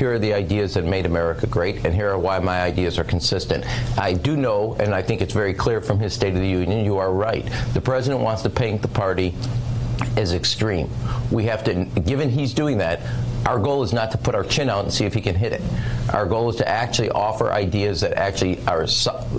Here are the ideas that made America great, and here are why my ideas are consistent. I do know, and I think it's very clear from his State of the Union, you are right. The president wants to paint the party as extreme. We have to, given he's doing that, our goal is not to put our chin out and see if he can hit it. Our goal is to actually offer ideas that actually are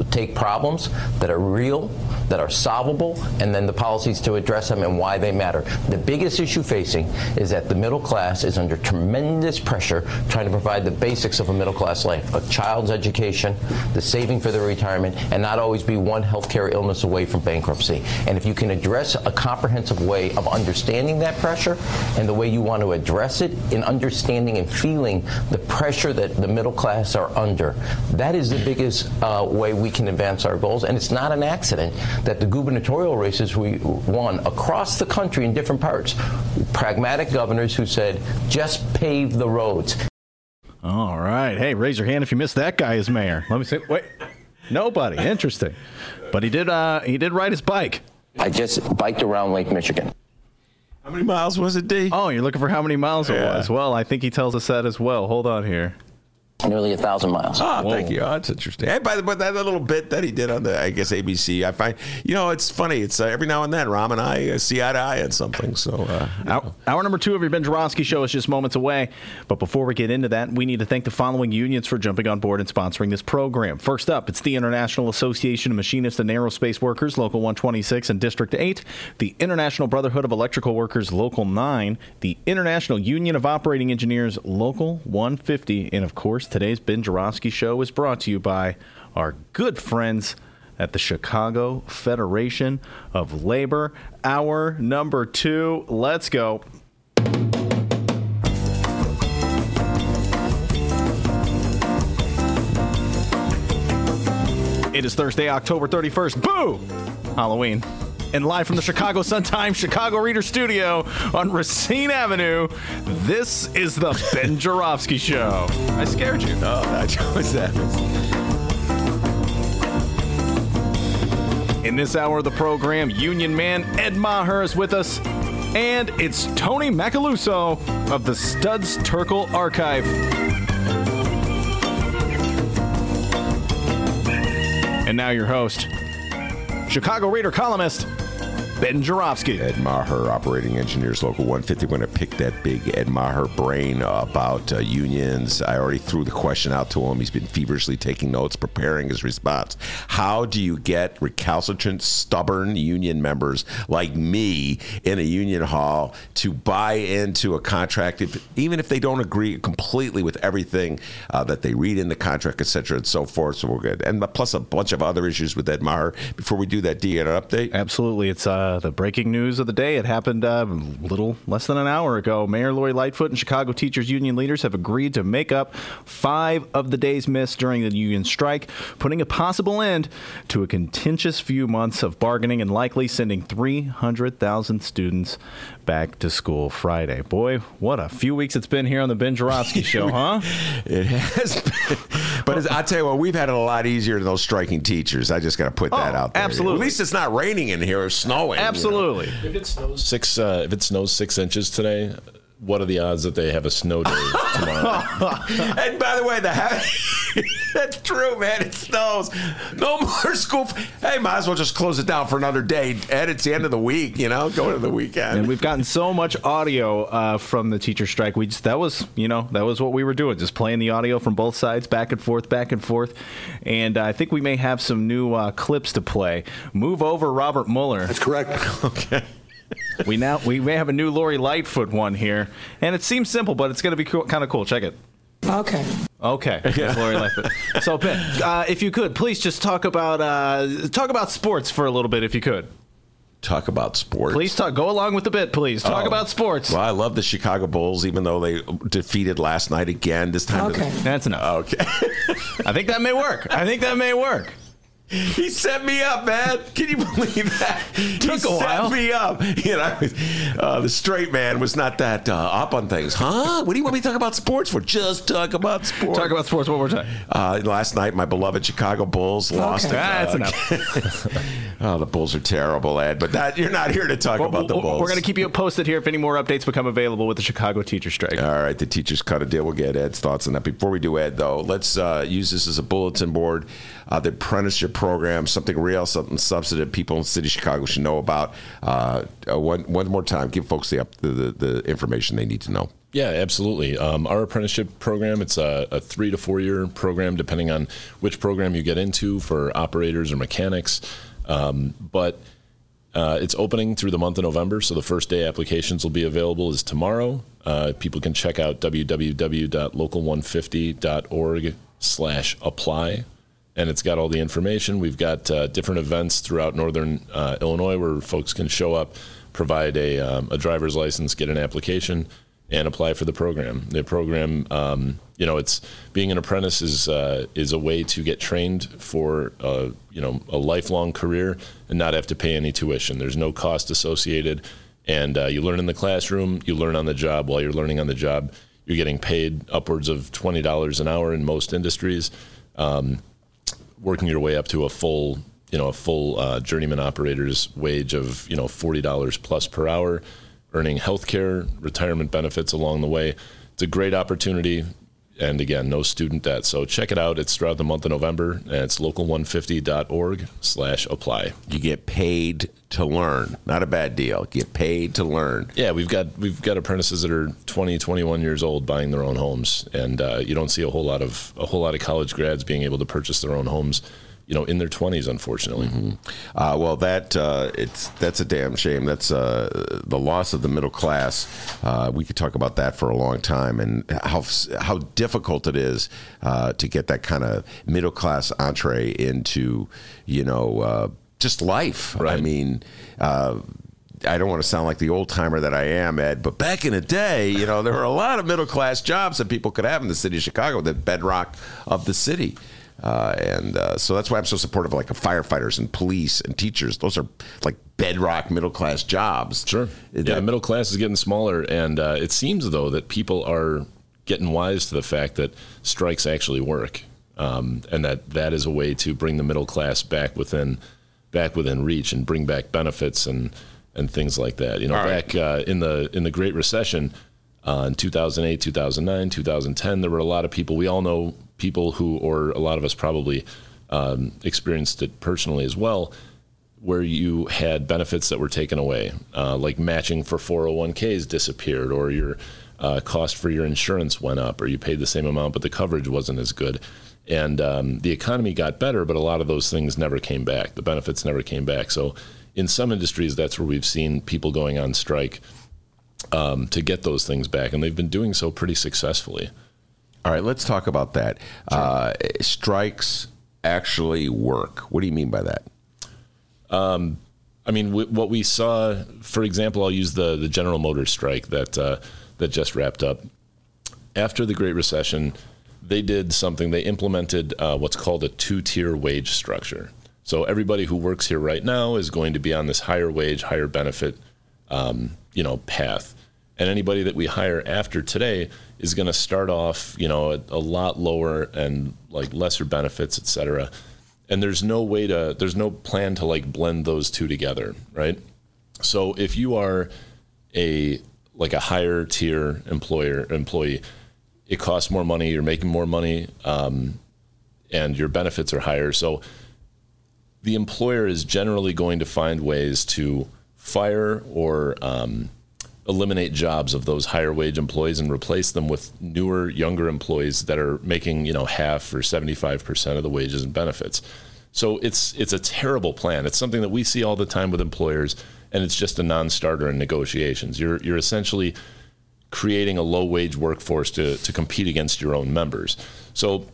take problems that are real, that are solvable, and then the policies to address them and why they matter. The biggest issue facing is that the middle class is under tremendous pressure trying to provide the basics of a middle class life, a child's education, the saving for their retirement, and not always be one healthcare illness away from bankruptcy. And if you can address a comprehensive way of understanding that pressure and the way you want to address it in understanding and feeling the pressure that the middle class are under, that is the biggest uh, way we can advance our goals. And it's not an accident that the gubernatorial races we won across the country in different parts, pragmatic governors who said, just pave the roads. All right. Hey, raise your hand if you missed that guy as mayor. Let me see. Wait. Nobody. Interesting. But he did uh he did ride his bike. I just biked around Lake Michigan. How many miles was it, D? Oh, you're looking for how many miles it was. Well, I think he tells us that as well. Hold on here nearly a thousand miles. Oh, thank you. Oh, that's interesting. Hey, by the way, that little bit that he did on the, I guess ABC, I find, you know, it's funny. It's uh, every now and then, Rahm and I uh, see eye to eye on something. So, uh, hour, hour, number two of your Ben Joravsky show is just moments away. But before we get into that, we need to thank the following unions for jumping on board and sponsoring this program. First up, it's the International Association of Machinists and Aerospace Workers, Local 126 and District 8, the International Brotherhood of Electrical Workers, Local 9, the International Union of Operating Engineers, Local 150, and of course, today's Ben Joravsky Show is brought to you by our good friends at the Chicago Federation of Labor. Hour number two. Let's go. It is Thursday, October 31st. Boo! Halloween and live from the Chicago Sun-Times Chicago Reader Studio on Racine Avenue. This is the Ben Joravsky Show. I scared you. Oh, that was that. In this hour of the program, Union man Ed Maher is with us, and it's Tony Macaluso of the Studs Terkel Archive. And now your host, Chicago Reader columnist, Ben Joravsky. Ed Maher, Operating Engineers Local 150. We're going to pick that big Ed Maher brain about uh, unions. I already threw the question out to him. He's been feverishly taking notes, preparing his response. How do you get recalcitrant, stubborn union members like me in a union hall to buy into a contract, if, even if they don't agree completely with everything uh, that they read in the contract, et cetera, and so forth? So we're good. And plus a bunch of other issues with Ed Maher. Before we do that, do you get an update? Absolutely. It's uh, uh, the breaking news of the day. It happened uh, a little less than an hour ago. Mayor Lori Lightfoot and Chicago teachers union leaders have agreed to make up five of the days missed during the union strike, putting a possible end to a contentious few months of bargaining and likely sending 300,000 students back to school Friday. Boy, what a few weeks it's been here on the Ben Joravsky Show, huh? it has been. But I tell you what, we've had it a lot easier than those striking teachers. I just got to put that oh, out there. Absolutely. At least it's not raining in here or snowing. Absolutely. You know? If it snows six, uh, if it snows six inches today, what are the odds that they have a snow day tomorrow? and by the way, the that's true, man. It snows. No more school. Hey, might as well just close it down for another day. And it's the end of the week. You know, go to the weekend. And we've gotten so much audio uh, from the teacher strike. We just that was you know that was what we were doing, just playing the audio from both sides, back and forth, back and forth. And uh, I think we may have some new uh, clips to play. Move over, Robert Mueller. That's correct. okay we now we may have a new Lori Lightfoot one here, and it seems simple, but it's going to be cool, kind of cool. Check it. Okay. Okay, Lori Lightfoot. So Ben, uh, if you could, please just talk about uh, talk about sports for a little bit, if you could. talk about sports. Please talk. Go along with the bit, please. Talk Oh. about sports. Well, I love the Chicago Bulls, even though they defeated last night again. This time, Okay. That's enough. okay. I think that may work. I think that may work. He set me up, man. Can you believe that? he Took a set while. me up. You know, uh, the straight man was not that uh, up on things, huh? What do you want me to talk about sports for? Just talk about sports. Talk about sports one more time. Uh, last night, my beloved Chicago Bulls lost. Okay. Ah, that's enough. Oh, the Bulls are terrible, Ed. But that, you're not here to talk Well, about the Bulls. We're going to keep you posted here if any more updates become available with the Chicago teacher strike. All right, the teachers cut a deal. We'll get Ed's thoughts on that. Before we do Ed, though, let's uh, use this as a bulletin board. Uh, the apprenticeship program, something real, something substantive people in the city of Chicago should know about. Uh, uh, one, one more time, give folks the, the, the, information they need to know. Yeah, absolutely. Um, our apprenticeship program, it's a, a three to four year program, depending on which program you get into for operators or mechanics. Um, but uh, it's opening through the month of November, so the first day applications will be available is tomorrow. Uh, people can check out www.local150.org slash apply, and it's got all the information. We've got uh, different events throughout northern uh, Illinois where folks can show up, provide a, um, a driver's license, get an application, and apply for the program. The program, um, you know, it's being an apprentice is uh, is a way to get trained for uh, you know a lifelong career and not have to pay any tuition. There's no cost associated, and uh, you learn in the classroom, you learn on the job. While you're learning on the job, you're getting paid upwards of twenty dollars an hour in most industries, um, working your way up to a full you know a full uh, journeyman operator's wage of you know forty dollars plus per hour earning health care, retirement benefits along the way. It's a great opportunity. And again, no student debt. So check it out. It's throughout the month of November, and it's local150.org slash apply. You get paid to learn. Not a bad deal. Get paid to learn. Yeah, we've got we've got apprentices that are 20, 21 years old buying their own homes, and uh, you don't see a whole lot of a whole lot of college grads being able to purchase their own homes, you know, in their twenties. Unfortunately, Uh, well, that uh, it's that's a damn shame. That's uh, the loss of the middle class. Uh, we could talk about that for a long time, and how how difficult it is uh, to get that kind of middle class entree into, you know, uh, just life. I mean. Uh, I don't want to sound like the old timer that I am, Ed, but back in the day, you know, there were a lot of middle class jobs that people could have in the city of Chicago, the bedrock of the city. Uh, and uh, so that's why I'm so supportive of like firefighters and police and teachers. Those are like bedrock middle class jobs. Sure. That- yeah, middle class is getting smaller, and uh, it seems though that people are getting wise to the fact that strikes actually work, um, and that that is a way to bring the middle class back within back within reach and bring back benefits and and things like that. You know, All right. back uh, in the in the Great Recession. Uh, in 2008, 2009, 2010, there were a lot of people. We all know people who, or a lot of us probably um, experienced it personally as well, where you had benefits that were taken away, uh, like matching for 401ks disappeared, or your uh, cost for your insurance went up, or you paid the same amount, but the coverage wasn't as good. And um, the economy got better, but a lot of those things never came back. The benefits never came back. So, in some industries, that's where we've seen people going on strike um, to get those things back, and they've been doing so pretty successfully. All right, let's talk about that. Uh, strikes actually work. What do you mean by that? I mean, w- what we saw, for example, I'll use the the General Motors strike that uh, that just wrapped up. After the Great Recession, they did something. They implemented uh, what's called a two tier wage structure. So everybody who works here right now is going to be on this higher wage, higher benefit, um, you know, path. And anybody that we hire after today is going to start off, you know, a, a lot lower and like lesser benefits, et cetera. And there's no way to, there's no plan to like blend those two together, right? So if you are a like a higher tier employer employee, it costs more money. You're making more money, um, and your benefits are higher. So the employer is generally going to find ways to fire or um, eliminate jobs of those higher wage employees and replace them with newer, younger employees that are making you know half or seventy five percent of the wages and benefits. So it's it's a terrible plan. It's something that we see all the time with employers, and it's just a non-starter in negotiations. You're you're essentially creating a low wage workforce to, to compete against your own members. So,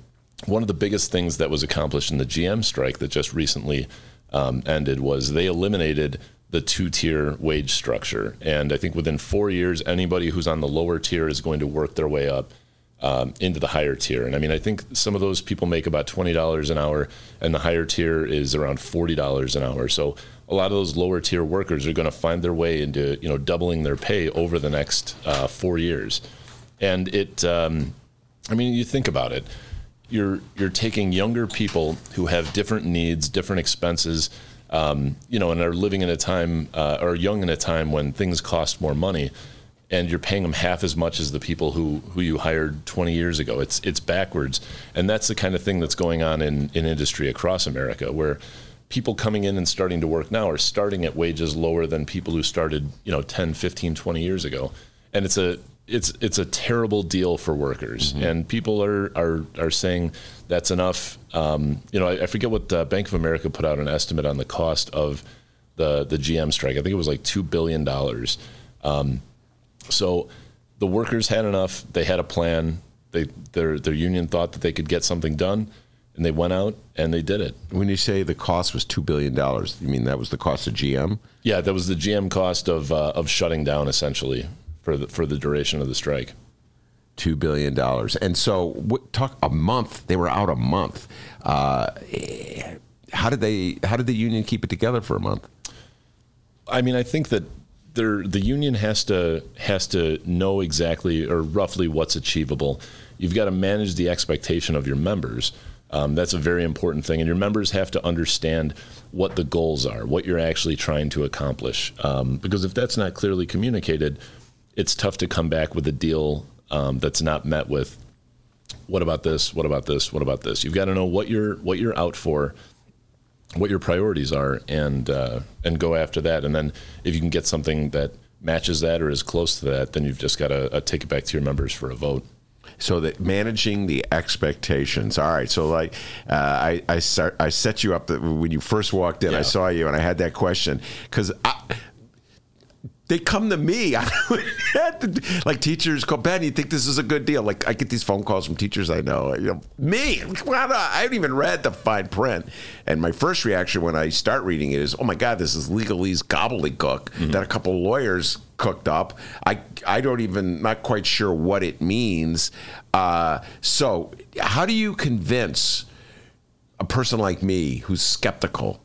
one of the biggest things that was accomplished in the GM strike that just recently um, ended was they eliminated the two tier wage structure. And I think within four years, anybody who's on the lower tier is going to work their way up um, into the higher tier. And I mean, I think some of those people make about $20 an hour, and the higher tier is around $40 an hour. So a lot of those lower tier workers are going to find their way into, you know, doubling their pay over the next uh, four years. And it, um, I mean, you think about it. You're you're taking younger people who have different needs, different expenses, um, you know, and are living in a time uh, or young in a time when things cost more money and you're paying them half as much as the people who, who you hired 20 years ago. It's it's backwards, and that's the kind of thing that's going on in, in industry across America, where people coming in and starting to work now are starting at wages lower than people who started you know 10, 15, 20 years ago, and it's a it's it's a terrible deal for workers, mm-hmm. and people are are are saying that's enough. Um, you know, I, I forget what uh, Bank of America put out an estimate on the cost of the the GM strike. I think it was like two billion dollars. Um, so the workers had enough. They had a plan. They their their union thought that they could get something done, and they went out and they did it. When you say the cost was two billion dollars, you mean that was the cost of GM? Yeah, that was the GM cost of uh, of shutting down essentially for the for the duration of the strike. Two billion dollars, and so what, talk a month. They were out a month. Uh, how did they? How did the union keep it together for a month? I mean, I think that the union has to has to know exactly or roughly what's achievable. You've got to manage the expectation of your members. Um, that's a very important thing, and your members have to understand what the goals are, what you're actually trying to accomplish. Um, because if that's not clearly communicated, it's tough to come back with a deal um, that's not met with what about this, what about this, what about this. You've got to know what you're what you're out for what your priorities are and uh, and go after that. And then if you can get something that matches that or is close to that, then you've just got to uh, take it back to your members for a vote. So that managing the expectations. All right. So like, uh, I I, start, I set you up when you first walked in. Yeah. I saw you and I had that question because they come to me. like teachers go, Ben, you think this is a good deal? Like I get these phone calls from teachers I know. You know me, I haven't even read the fine print. And my first reaction when I start reading it is, oh my God, this is legalese gobbledygook mm-hmm. that a couple lawyers cooked up. I I don't even not quite sure what it means. Uh, so how do you convince a person like me who's skeptical?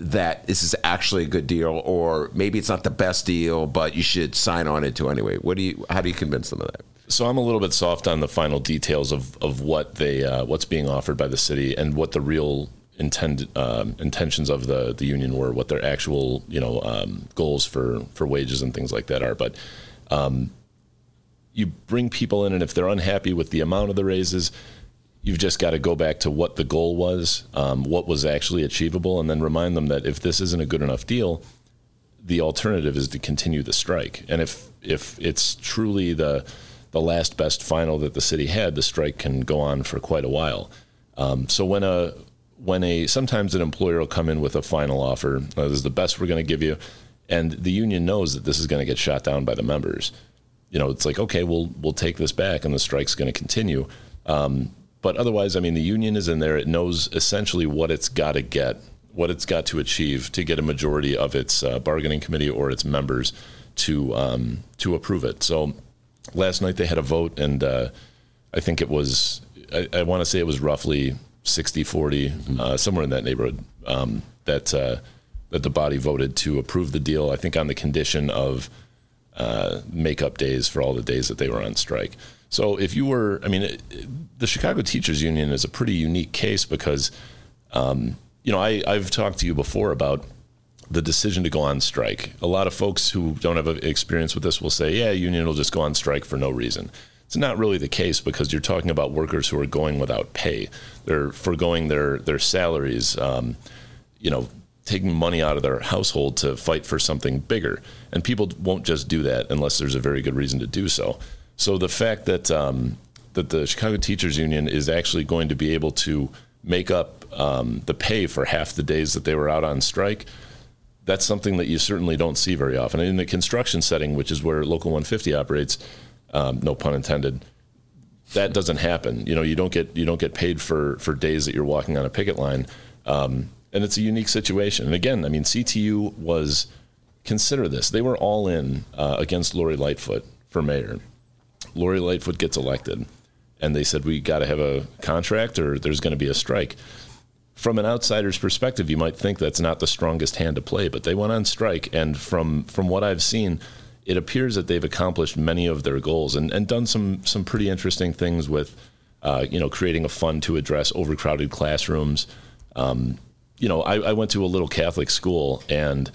That this is actually a good deal, or maybe it's not the best deal, but you should sign on it to anyway. What do you? How do you convince them of that? So I'm a little bit soft on the final details of, of what they uh, what's being offered by the city and what the real intend, um, intentions of the, the union were, what their actual you know um, goals for for wages and things like that are. But um, you bring people in, and if they're unhappy with the amount of the raises, you've just got to go back to what the goal was, um, what was actually achievable, and then remind them that if this isn't a good enough deal, the alternative is to continue the strike. And if if it's truly the the last best final that the city had, the strike can go on for quite a while. Um, so when a when a sometimes an employer will come in with a final offer, uh, this is the best we're going to give you, and the union knows that this is going to get shot down by the members. You know, it's like okay, we'll we'll take this back, and the strike's going to continue. Um, but otherwise, I mean, the union is in there. It knows essentially what it's got to get, what it's got to achieve to get a majority of its uh, bargaining committee or its members to um, to approve it. So last night they had a vote, and uh, I think it was, I, I want to say it was roughly 60 40, mm-hmm. uh, somewhere in that neighborhood, um, that, uh, that the body voted to approve the deal, I think on the condition of uh, make-up days for all the days that they were on strike. So if you were, I mean, it, the Chicago Teachers Union is a pretty unique case because, um, you know, I, I've talked to you before about the decision to go on strike. A lot of folks who don't have experience with this will say, yeah, union will just go on strike for no reason. It's not really the case because you're talking about workers who are going without pay. They're foregoing their their salaries. Um, you know, taking money out of their household to fight for something bigger. And people won't just do that unless there's a very good reason to do so. So the fact that um, that the Chicago Teachers Union is actually going to be able to make up um, the pay for half the days that they were out on strike, that's something that you certainly don't see very often. in the construction setting, which is where Local 150 operates, um, no pun intended, that doesn't happen. You know, you don't get you don't get paid for for days that you're walking on a picket line, um, and it's a unique situation. And again, I mean, CTU was consider this: they were all in uh, against Lori Lightfoot for mayor. Lori Lightfoot gets elected, and they said we got to have a contract, or there's going to be a strike. From an outsider's perspective, you might think that's not the strongest hand to play, but they went on strike, and from from what I've seen, it appears that they've accomplished many of their goals and, and done some some pretty interesting things with, uh, you know, creating a fund to address overcrowded classrooms. Um, you know, I, I went to a little Catholic school and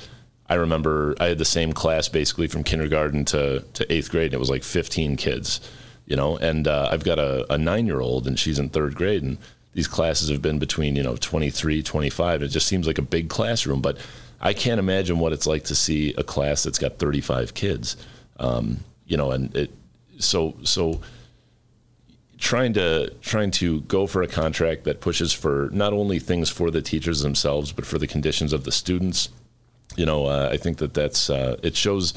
I remember I had the same class basically from kindergarten to, to eighth grade, and it was like 15 kids, you know. And uh, I've got a, a nine year old, and she's in third grade, and these classes have been between, you know, 23, 25. It just seems like a big classroom, but I can't imagine what it's like to see a class that's got 35 kids, um, you know, and it, so, so trying to trying to go for a contract that pushes for not only things for the teachers themselves but for the conditions of the students you know, uh, I think that that's uh, it shows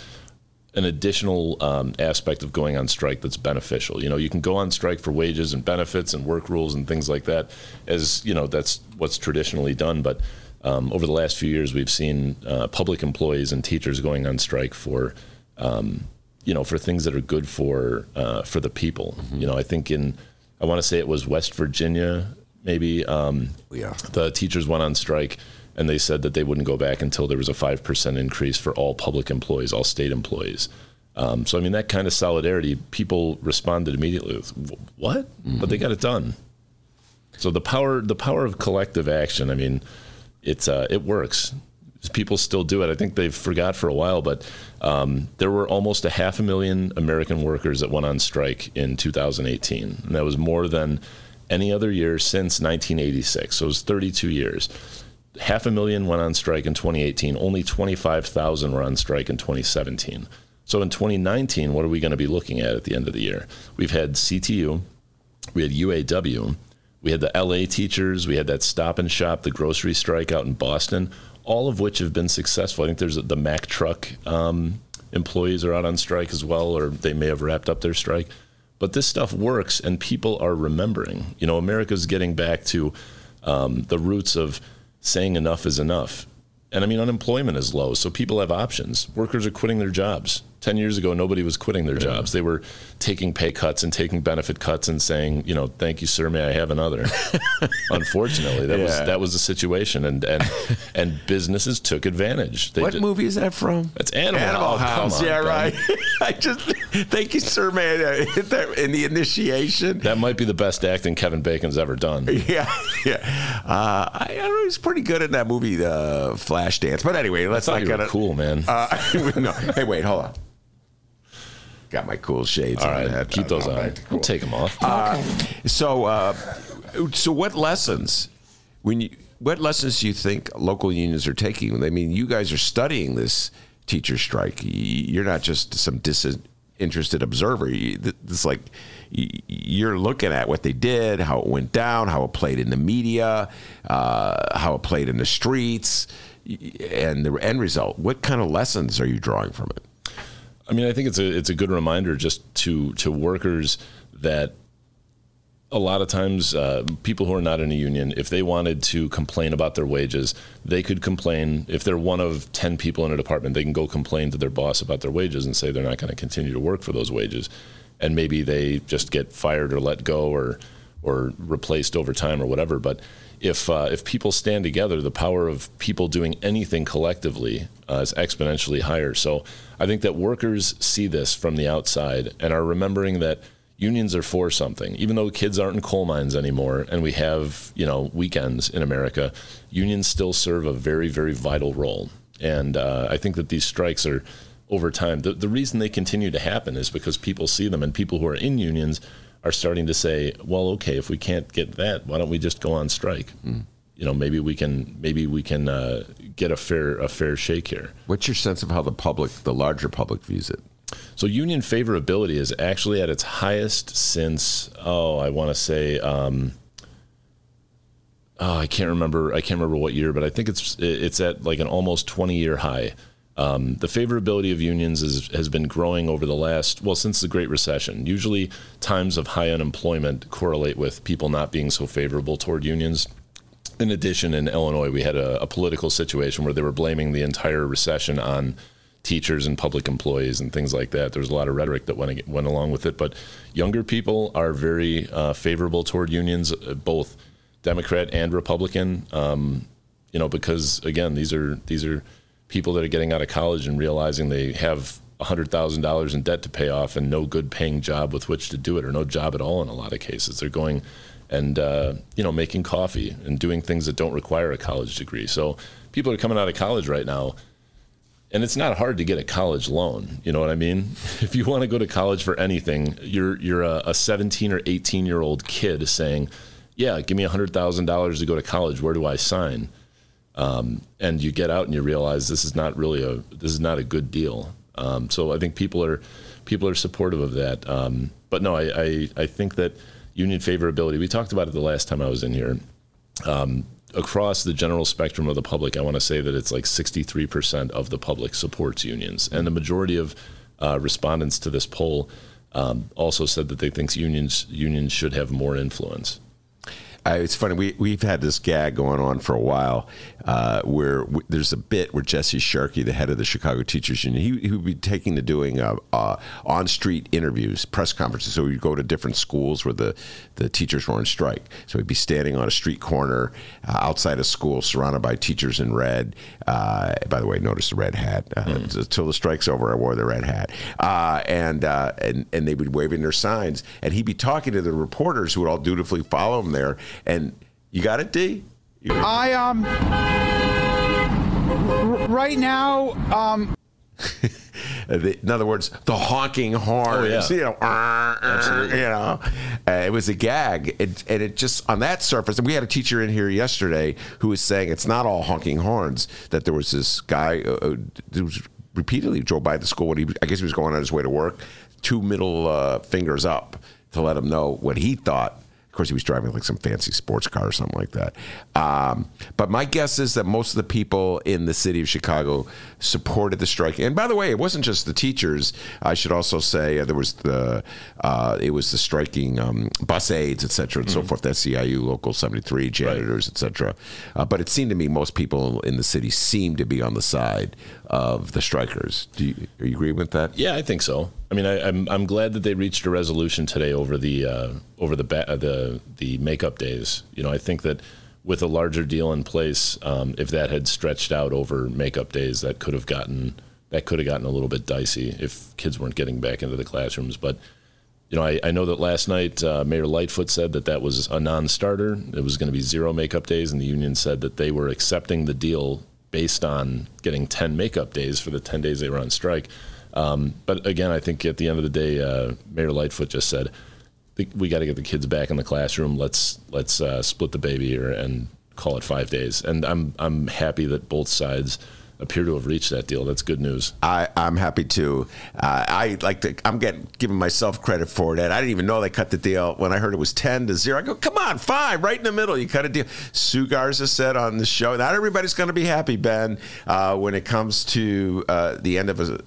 an additional um, aspect of going on strike that's beneficial. You know, you can go on strike for wages and benefits and work rules and things like that, as you know, that's what's traditionally done. But um, over the last few years, we've seen uh, public employees and teachers going on strike for, um, you know, for things that are good for uh, for the people. Mm-hmm. You know, I think in I want to say it was West Virginia, maybe. Um, yeah. The teachers went on strike and they said that they wouldn't go back until there was a 5% increase for all public employees, all state employees. Um, so, I mean, that kind of solidarity, people responded immediately with, what? Mm-hmm. But they got it done. So the power, the power of collective action, I mean, it's, uh, it works. People still do it. I think they've forgot for a while, but um, there were almost a half a million American workers that went on strike in 2018. And that was more than any other year since 1986. So it was 32 years half a million went on strike in 2018. Only 25,000 were on strike in 2017. So in 2019, what are we going to be looking at at the end of the year? We've had CTU, we had UAW, we had the LA teachers, we had that stop and shop, the grocery strike out in Boston, all of which have been successful. I think there's the Mack truck um, employees are out on strike as well, or they may have wrapped up their strike. But this stuff works, and people are remembering. You know, America's getting back to um, the roots of saying enough is enough. And I mean, unemployment is low, so people have options. Workers are quitting their jobs. 10 years ago, nobody was quitting their jobs. They were taking pay cuts and taking benefit cuts and saying, you know, thank you, sir, may I have another? Unfortunately, that yeah. was that was the situation. And and, and businesses took advantage. They what did, movie is that from? That's Animal, Animal oh, House. On, yeah, right. I just, thank you, sir, may I hit that in the initiation. That might be the best acting Kevin Bacon's ever done. Yeah, yeah. Uh, I, I know, he's pretty good in that movie, The Flashdance. But anyway, let's not get it. cool, man. Uh, no. Hey, wait, hold on. Got my cool shades All on. Right, that. keep those on. Right, cool. We'll take them off. Uh, so, uh, so what lessons when you what lessons do you think local unions are taking? I mean, you guys are studying this teacher strike. You're not just some disinterested observer. It's like you're looking at what they did, how it went down, how it played in the media, uh, how it played in the streets, and the end result. What kind of lessons are you drawing from it? I mean, I think it's a it's a good reminder just to to workers that a lot of times uh, people who are not in a union if they wanted to complain about their wages they could complain. If they're one of 10 people in a department they can go complain to their boss about their wages and say they're not going to continue to work for those wages. And maybe they just get fired or let go or or replaced over time or whatever. But if uh, if people stand together, the power of people doing anything collectively uh, is exponentially higher. So I think that workers see this from the outside and are remembering that unions are for something. Even though kids aren't in coal mines anymore, and we have you know weekends in America, unions still serve a very very vital role. And uh, I think that these strikes are over time. The, the reason they continue to happen is because people see them, and people who are in unions are starting to say, well, okay, if we can't get that, why don't we just go on strike? Mm. You know, maybe we can maybe we can uh, get a fair a fair shake here. What's your sense of how the public, the larger public, views it? So union favorability is actually at its highest since oh I want to say um, oh I can't remember I can't remember what year but I think it's it's at like an almost 20 year high. Um, the favorability of unions is, has been growing over the last, well, since the Great Recession. Usually, times of high unemployment correlate with people not being so favorable toward unions. In addition, in Illinois, we had a, a political situation where they were blaming the entire recession on teachers and public employees and things like that. There was a lot of rhetoric that went went along with it, but younger people are very uh, favorable toward unions, uh, both Democrat and Republican. Um, you know, because again, these are these are people that are getting out of college and realizing they have $100,000 in debt to pay off and no good paying job with which to do it or no job at all in a lot of cases. They're going and uh, you know making coffee and doing things that don't require a college degree. So people are coming out of college right now and it's not hard to get a college loan. You know what I mean? If you want to go to college for anything, you're you're a, a 17 or 18 year old kid saying, "Yeah, give me hundred thousand dollars to go to college. Where do I sign?" Um, and you get out and you realize this is not really a this is not a good deal. Um, so I think people are people are supportive of that. Um, but no, I, I, I think that union favorability. We talked about it the last time I was in here. Um, across the general spectrum of the public, I want to say that it's like 63% of the public supports unions, and the majority of uh, respondents to this poll um, also said that they think unions unions should have more influence. Uh, it's funny. We we've had this gag going on for a while, uh, where w- there's a bit where Jesse Sharkey, the head of the Chicago Teachers Union, he, he would be taking to doing uh, uh, on-street interviews, press conferences. So he'd go to different schools where the the teachers were on strike. So he'd be standing on a street corner uh, outside a school, surrounded by teachers in red. Uh, by the way, notice the red hat. Mm. Until the strike's over, I wore the red hat, and and and they would be waving their signs, and he'd be talking to the reporters who would all dutifully follow him there and you got it, D? I um right now um in other words, the honking horns. Oh, yeah. You know, Absolutely. you know, uh, it was a gag, it, and it just on that surface. And we had a teacher in here yesterday who was saying it's not all honking horns. That there was this guy uh, uh who was repeatedly drove by the school when he, I guess he was going on his way to work, two middle uh, fingers up to let him know what he thought of course, he was driving like some fancy sports car or something like that. Um, but my guess is that most of the people in the city of Chicago supported the strike. And by the way, it wasn't just the teachers. I should also say uh, there was the uh, it was the striking um, bus aides, et cetera, and mm-hmm. so forth. That SEIU Local 73 janitors, right. et cetera. Uh, but it seemed to me most people in the city seemed to be on the side of the strikers. Do you, you agree with that? Yeah, I think so. I mean, I, am I'm, I'm glad that they reached a resolution today over the uh, over the ba- uh, the the makeup days. You know, I think that with a larger deal in place, um, if that had stretched out over makeup days, that could have gotten that could have gotten a little bit dicey if kids weren't getting back into the classrooms. But you know, I, I know that last night uh, Mayor Lightfoot said that that was a non-starter. It was going to be zero makeup days, and the union said that they were accepting the deal based on getting 10 makeup days for the 10 days they were on strike. Um, but again, I think at the end of the day, uh, Mayor Lightfoot just said, "We got to get the kids back in the classroom. Let's let's uh, split the baby here and call it five days." And I'm I'm happy that both sides appear to have reached that deal. That's good news. I, I'm happy to. Uh, I like to. I'm getting giving myself credit for that. I didn't even know they cut the deal when I heard it was ten to zero. I go, come on, five, right in the middle. You cut a deal. Sue Garza said on the show, not everybody's going to be happy, Ben, uh, when it comes to uh, the end of a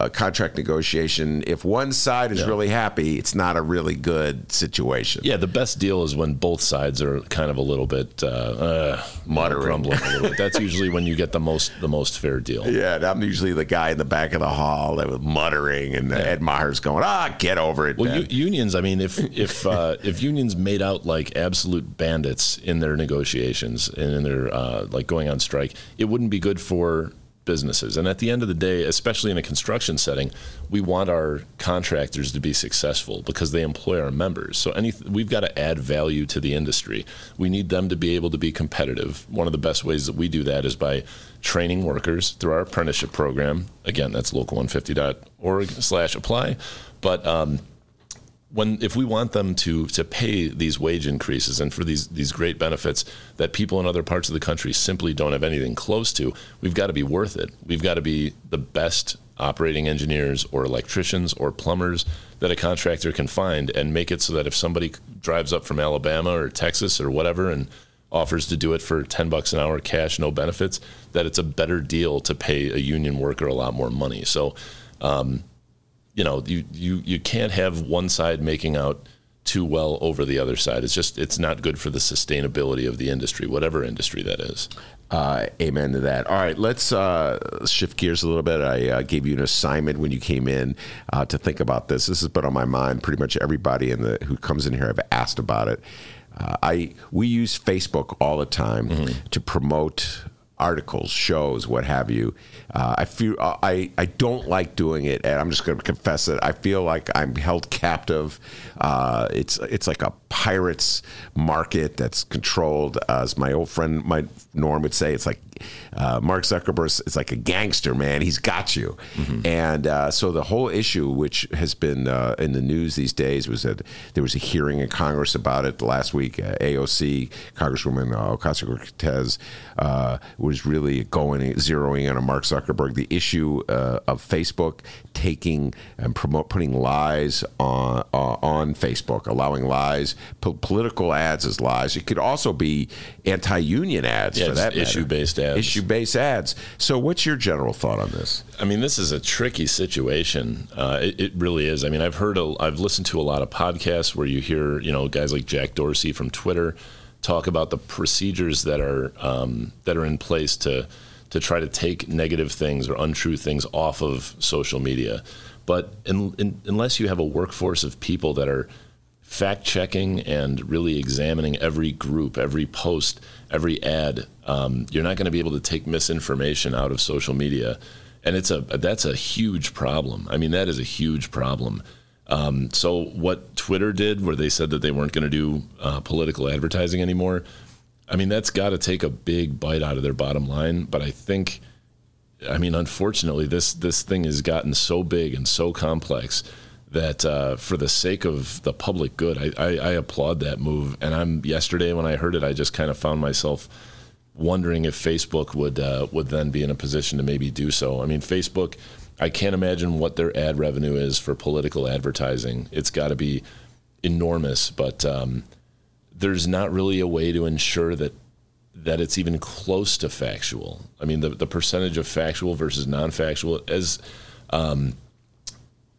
uh, contract negotiation, if one side is yeah. really happy, it's not a really good situation. Yeah, the best deal is when both sides are kind of a little bit uh, uh, muttering, grumbling a little bit. That's usually when you get the most the most fair deal. Yeah, I'm usually the guy in the back of the hall that was muttering, and yeah. Ed Maher's going, "Ah, get over it." Well, u- unions. I mean, if if uh, if unions made out like absolute bandits in their negotiations and in their uh, like going on strike, it wouldn't be good for businesses. And at the end of the day, especially in a construction setting, we want our contractors to be successful because they employ our members. So any, we've got to add value to the industry. We need them to be able to be competitive. One of the best ways that we do that is by training workers through our apprenticeship program. Again, that's local150.org slash apply. But um, when if we want them to to pay these wage increases and for these these great benefits that people in other parts of the country simply don't have anything close to, we've got to be worth it. We've got to be the best operating engineers or electricians or plumbers that a contractor can find and make it so that if somebody drives up from Alabama or Texas or whatever and offers to do it for 10 bucks an hour cash no benefits that it's a better deal to pay a union worker a lot more money so um, you know, you, you, you can't have one side making out too well over the other side. It's just it's not good for the sustainability of the industry, whatever industry that is. Uh, amen to that. All right, let's uh, shift gears a little bit. I uh, gave you an assignment when you came in uh, to think about this. This has been on my mind. Pretty much everybody in the who comes in here, I've asked about it. Uh, I we use Facebook all the time mm-hmm. to promote articles, shows, what have you. Uh, I feel uh, I I don't like doing it, and I'm just going to confess it. I feel like I'm held captive. Uh, it's it's like a pirates market that's controlled, as my old friend my Norm would say. It's like uh, Mark Zuckerberg is like a gangster, man. He's got you. Mm-hmm. And uh, so the whole issue, which has been uh, in the news these days, was that there was a hearing in Congress about it last week. Uh, AOC, Congresswoman uh, Ocasio Cortez, uh, was really going zeroing in on Mark Zuckerberg. The issue uh, of Facebook taking and promote putting lies on on Facebook, allowing lies, po- political ads as lies. It could also be anti-union ads yeah, for that issue-based ads. Issue-based ads. So, what's your general thought on this? I mean, this is a tricky situation. Uh, it, it, really is. I mean, I've heard, a, I've listened to a lot of podcasts where you hear, you know, guys like Jack Dorsey from Twitter talk about the procedures that are um, that are in place to to try to take negative things or untrue things off of social media. But in, in, unless you have a workforce of people that are fact checking and really examining every group, every post, every ad, um, you're not going to be able to take misinformation out of social media, and it's a that's a huge problem. I mean, that is a huge problem. Um, so what Twitter did, where they said that they weren't going to do uh, political advertising anymore, I mean, that's got to take a big bite out of their bottom line. But I think, I mean, unfortunately, this this thing has gotten so big and so complex that uh, for the sake of the public good, I, I, I, applaud that move. And I'm yesterday when I heard it, I just kind of found myself wondering if Facebook would uh, would then be in a position to maybe do so. I mean, Facebook, I can't imagine what their ad revenue is for political advertising. It's got to be enormous, but um, there's not really a way to ensure that that it's even close to factual. I mean, the the percentage of factual versus non-factual as um,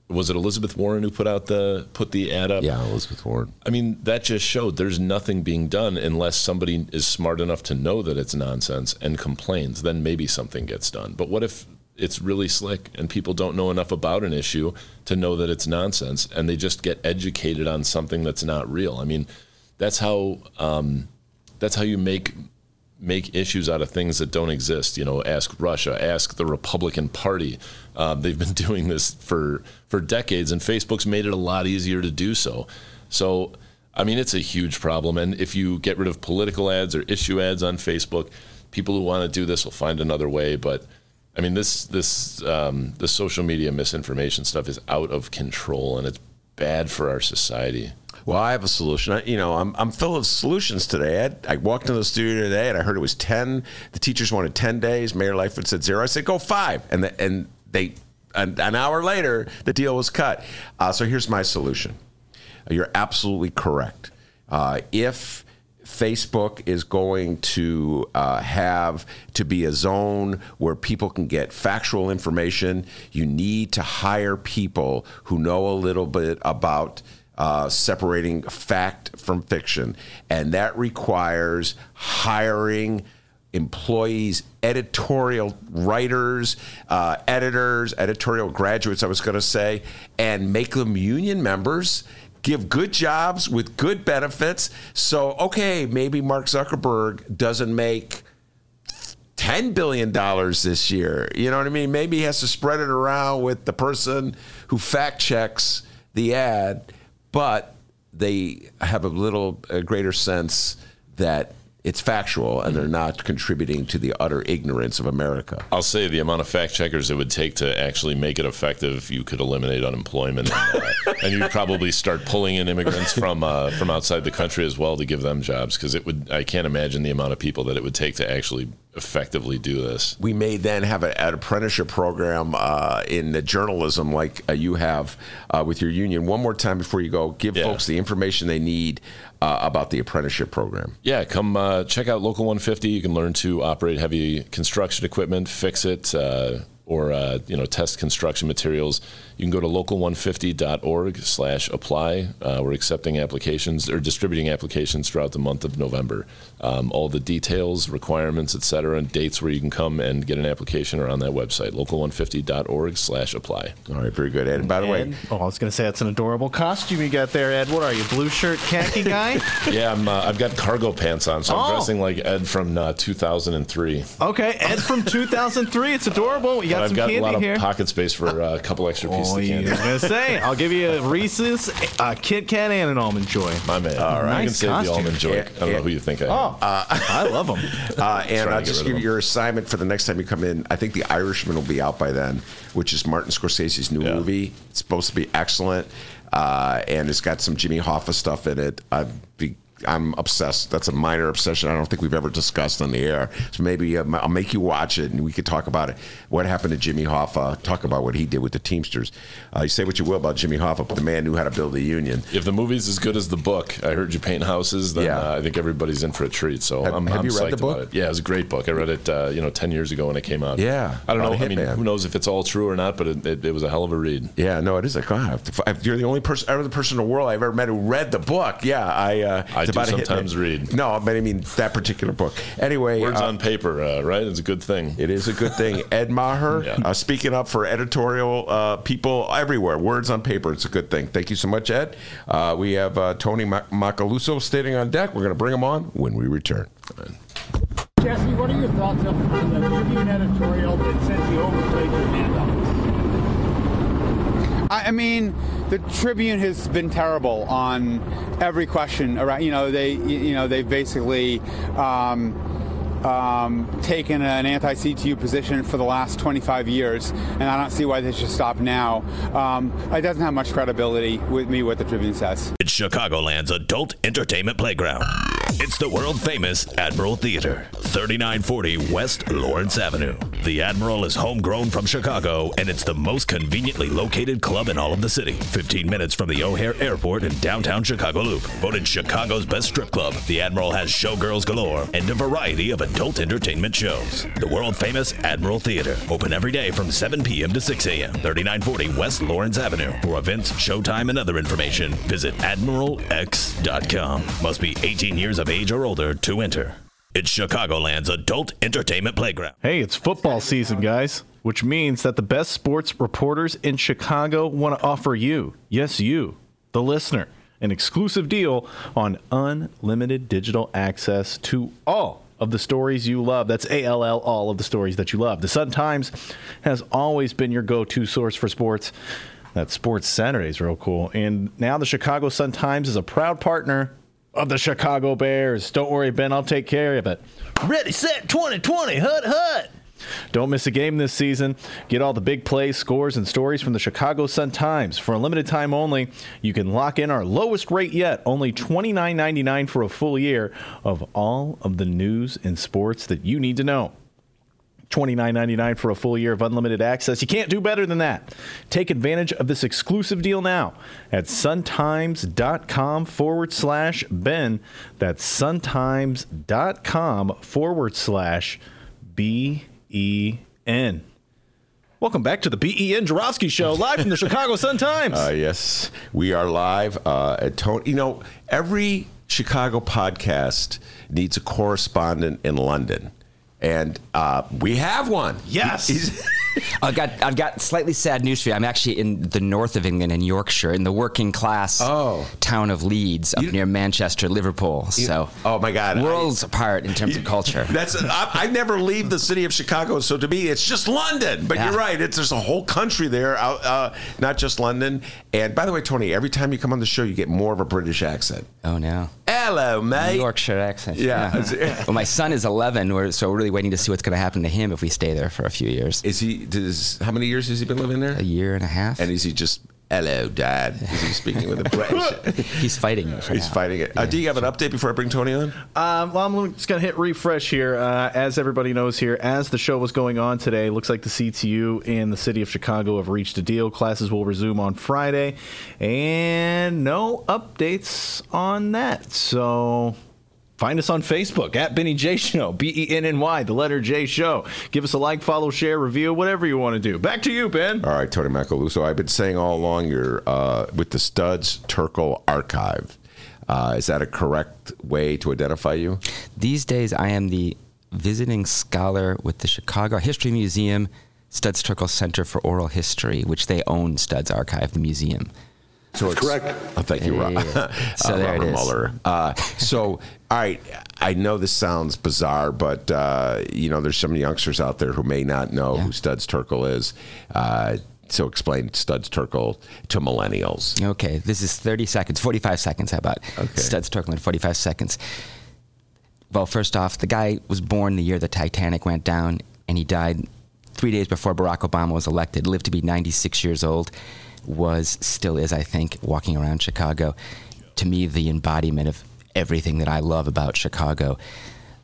was it Elizabeth Warren who put out the put the ad up? Yeah, Elizabeth Warren. I mean, that just showed there's nothing being done unless somebody is smart enough to know that it's nonsense and complains. Then maybe something gets done. But what if it's really slick and people don't know enough about an issue to know that it's nonsense and they just get educated on something that's not real? I mean, that's how um, that's how you make make issues out of things that don't exist. You know, ask Russia, ask the Republican Party. Uh, they've been doing this for for decades, and Facebook's made it a lot easier to do so. So, I mean, it's a huge problem. And if you get rid of political ads or issue ads on Facebook, people who want to do this will find another way. But I mean, this this um, the social media misinformation stuff is out of control, and it's bad for our society. Well, I have a solution. I, you know, I'm, I'm full of solutions today. I, I walked into the studio today and I heard it was 10. The teachers wanted 10 days. Mayor Lightfoot said zero. I said, go five. And, the, and they, an, an, hour later, the deal was cut. Uh, so here's my solution. You're absolutely correct. Uh, if Facebook is going to uh, have to be a zone where people can get factual information. You need to hire people who know a little bit about uh, separating fact from fiction. And that requires hiring employees, editorial writers, uh, editors, editorial graduates, I was going to say, and make them union members. Give good jobs with good benefits. So, okay, maybe Mark Zuckerberg doesn't make $10 billion this year. You know what I mean? Maybe he has to spread it around with the person who fact checks the ad but they have a little a greater sense that it's factual and they're not contributing to the utter ignorance of America. I'll say the amount of fact checkers it would take to actually make it effective, you could eliminate unemployment, and, uh, and you'd probably start pulling in immigrants from uh, from outside the country as well to give them jobs because it would. I can't imagine the amount of people that it would take to actually effectively do this. We may then have a, an apprenticeship program uh, in journalism like uh, you have uh, with your union. One more time before you go, give yeah. folks the information they need uh, about the apprenticeship program. Yeah, come uh, check out Local 150. You can learn to operate heavy construction equipment, fix it, uh, or uh, you know test construction materials, you can go to local150.org slash apply. Uh, we're accepting applications or distributing applications throughout the month of November. Um, all the details, requirements, etc., and dates where you can come and get an application are on that website, local150.org slash apply. All right, very good. And by the way, Oh, I was going to say that's an adorable costume you got there, Ed. What are you, blue shirt, khaki guy? Yeah, I'm, uh, I've got cargo pants on, so I'm Oh. dressing like Ed from uh, 2003. okay, Ed from 2003. It's adorable. You got But I've some got a candy lot of here. pocket space for uh, a couple extra pieces Oh, of yeah, I was gonna say, I'll give you a Reese's, a Kit Kat, and an almond joy. My man. All right. You can Nice save costume. the almond joy. Yeah, I don't yeah. know who you think I am. Oh, I love them. Uh, and I'll get just rid give of you your assignment for the next time you come in. I think The Irishman will be out by then, which is Martin Scorsese's new Yeah. movie. It's supposed to be excellent, uh, and it's got some Jimmy Hoffa stuff in it. I'd be, I'm obsessed. That's a minor obsession. I don't think we've ever discussed on the air. So maybe um, I'll make you watch it, and we could talk about it. What happened to Jimmy Hoffa? Talk about what he did with the Teamsters. Uh, you say what you will about Jimmy Hoffa, but the man knew how to build a union. If the movie's as good as the book, I heard you paint houses, then Yeah. uh, I think everybody's in for a treat. So Have- I'm, have I'm you read the book? it. Yeah, it was a great book. I read it, uh, you know, 10 years ago when it came out. Yeah, I don't know. I mean, hitman. who knows if it's all true or not, but it, it, it was a hell of a read. Yeah, no, it is like God. You're the only person, ever the person in the world I've ever met who read the book. Yeah, I. Uh, I it's do about a hitman. sometimes read. No, but I mean that particular book. Anyway, Words uh, on paper, uh, right? It's a good thing. it is a good thing. Ed Maher, Yeah. uh, speaking up for editorial uh, people everywhere. Words on paper, it's a good thing. Thank you so much, Ed. Uh, we have uh, Tony Mac- Macaluso standing on deck. We're going to bring him on when we return. Jesse, what are your thoughts on on the Tribune editorial that says you overplayed your hand on? I I mean, the Tribune has been terrible on every question around. You know, they you know they basically. Um, um, taken an anti-CTU position for the last 25 years, and I don't see why they should stop now. Um, it doesn't have much credibility with me what the Tribune says. It's Chicagoland's adult entertainment playground. It's the world famous Admiral Theater, 3940 West Lawrence Avenue. The Admiral is homegrown from Chicago, and it's the most conveniently located club in all of the city. 15 minutes from the O'Hare Airport in downtown Chicago Loop. Voted Chicago's best strip club, the Admiral has showgirls galore and a variety of entertainment shows. The world famous Admiral Theater, open every day from 7 p.m. to 6 a.m. 3940 West Lawrence Avenue. For events, showtime, and other information, visit AdmiralX.com. Must be 18 years of age or older to enter. It's Chicagoland's adult entertainment playground. Hey, it's football season, guys, which means that the best sports reporters in Chicago want to offer you, yes, you, the listener, an exclusive deal on unlimited digital access to all of the stories you love. That's A L L, all of the stories that you love. The Sun Times has always been your go to source for sports. That Sports Saturdays real cool. And now the Chicago Sun Times is a proud partner of the Chicago Bears. Don't worry, Ben, I'll take care of it. Ready, set, 2020, hut, hut. Don't miss a game this season. Get all the big plays, scores, and stories from the Chicago Sun Times. For a limited time only, you can lock in our lowest rate yet, only $29.99 for a full year of all of the news and sports that you need to know. $29.99 for a full year of unlimited access. You can't do better than that. Take advantage of this exclusive deal now at suntimes.com forward slash Ben. That's suntimes.com forward slash B E N. Welcome back to the B.E.N. Joravsky Show, live from the Chicago Sun Times. Uh, yes, we are live uh, at Tony. You know, every Chicago podcast needs a correspondent in London, and uh, we have one. Yes. He's- I've got I've got slightly sad news for you. I'm actually in the north of England in Yorkshire, in the working class Oh. town of Leeds, up You- near Manchester, Liverpool. So oh my God, I- worlds apart in terms of culture. That's I, I never leave the city of Chicago, so to me it's just London. But Yeah. you're right; it's there's a whole country there, out, uh, not just London. And by the way, Tony, every time you come on the show, you get more of a British accent. Oh no. Hello, mate. Yorkshire accent. Yeah. well, my son is 11, so really waiting to see what's going to happen to him if we stay there for a few years. Is he? Does how many years has he been living there? A year and a half. And is he just hello, Dad? Is he speaking with a British? He's fighting it. For He's now. fighting it. Uh, do you have an update before I bring Tony on? Um, well, I'm just going to hit refresh here. Uh, as everybody knows here, as the show was going on today, looks like the CTU and the city of Chicago have reached a deal. Classes will resume on Friday, and no updates on that. So Find us on Facebook at Benny J Show, B E N N Y, the letter J Show. Give us a like, follow, share, review, whatever you want to do. Back to you, Ben. All right, Tony Macaluso. I've been saying all along you're uh, with the Studs Terkel Archive. Uh, is that a correct way to identify you? These days, I am the visiting scholar with the Chicago History Museum, Studs Terkel Center for Oral History, which they own Studs Archive, the museum. So it's correct. Oh, thank you, Rob. Yeah. So Uh, there Robert is. Mueller. Uh, so, all right, I know this sounds bizarre, but uh, you know, there's some youngsters out there who may not know Yeah. who Studs Terkel is. Uh, so, explain Studs Terkel to millennials. Okay, this is 30 seconds, 45 seconds, how about? Okay. Studs Terkel in 45 seconds. Well, first off, the guy was born the year the Titanic went down, and he died three days before Barack Obama was elected. Lived to be 96 years old, was, still is, I think, walking around Chicago. To me, the embodiment of everything that I love about Chicago.